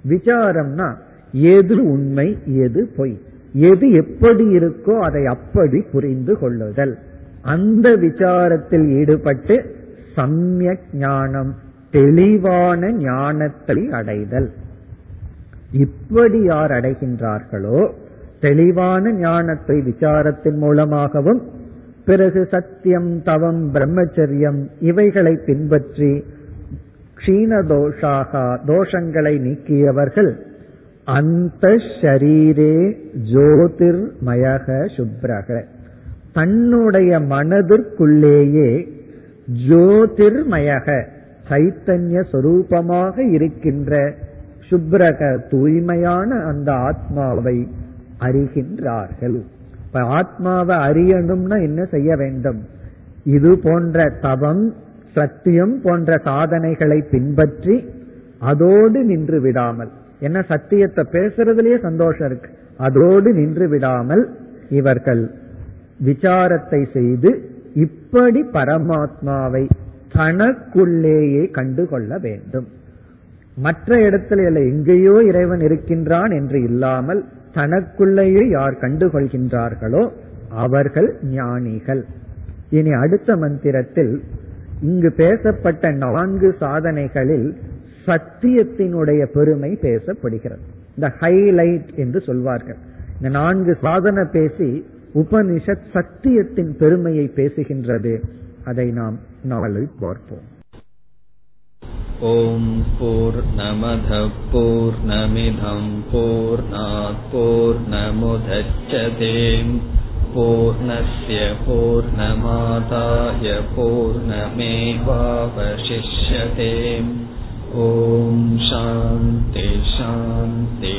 விசாரம்னா எது உண்மை எது பொய். எது எப்படி இருக்கோ அதை அப்படி புரிந்து கொள்ளுதல். அந்த விசாரத்தில் ஈடுபட்டு சமயக் ஞானம் தெளிவான ஞானத்தை அடைதல். இப்படி யார் அடைகின்றார்களோ தெளிவான ஞானத்தை விசாரத்தின் மூலமாகவும் பிறகு சத்தியம் தவம் பிரம்மச்சரியம் இவைகளை பின்பற்றி க்ஷீணதோஷாக தோஷங்களை நீக்கியவர்கள் அந்த ஷரீரே ஜோதிர்மயக சுப்ரக. தன்னுடைய மனதிற்குள்ளேயே ஜோதிர்மயக சைத்தன்ய சொரூபமாக இருக்கின்ற சுப்ரக தூய்மையான அந்த ஆத்மாவை அறிகின்றார்கள். இப்ப ஆத்மாவை அறியணும்னா என்ன செய்ய வேண்டும்? இது போன்ற தவம் சத்தியம் போன்ற சாதனைகளை பின்பற்றி அதோடு நின்று விடாமல் என்ன சத்தியத்தை பேசுறதுலயே சந்தோஷம் இருக்கு. அதோடு நின்று விடாமல் இவர்கள் விசாரத்தை செய்து இப்படி பரமாத்மாவை தனக்குள்ளேயே கண்டுகொள்ள வேண்டும். மற்ற இடத்துல இல்லை எங்கேயோ இறைவன் இருக்கின்றான் என்று இல்லாமல் தனக்குள்ளேயே யார் கண்டுகொள்கின்றார்களோ அவர்கள் ஞானிகள். இனி அடுத்த மந்திரத்தில் இங்கு பேசப்பட்ட நான்கு சாதனைகளில் சத்தியத்தினுடைய பெருமை பேசப்படுகிறது. இந்த ஹைலைட் என்று சொல்வார்கள். இந்த நான்கு சாதனை பேசி உபனிஷத் சத்தியத்தின் பெருமையை பேசுகின்றது அதை நாம் நாளை பார்ப்போம் ॐ पूर्णमधपूर्णमिधं पूर्णापूर्णमुदच्छते पूर्णस्य पूर्णमादाय पूर्णमेवावशिष्यते ॐ शान्ति शान्ति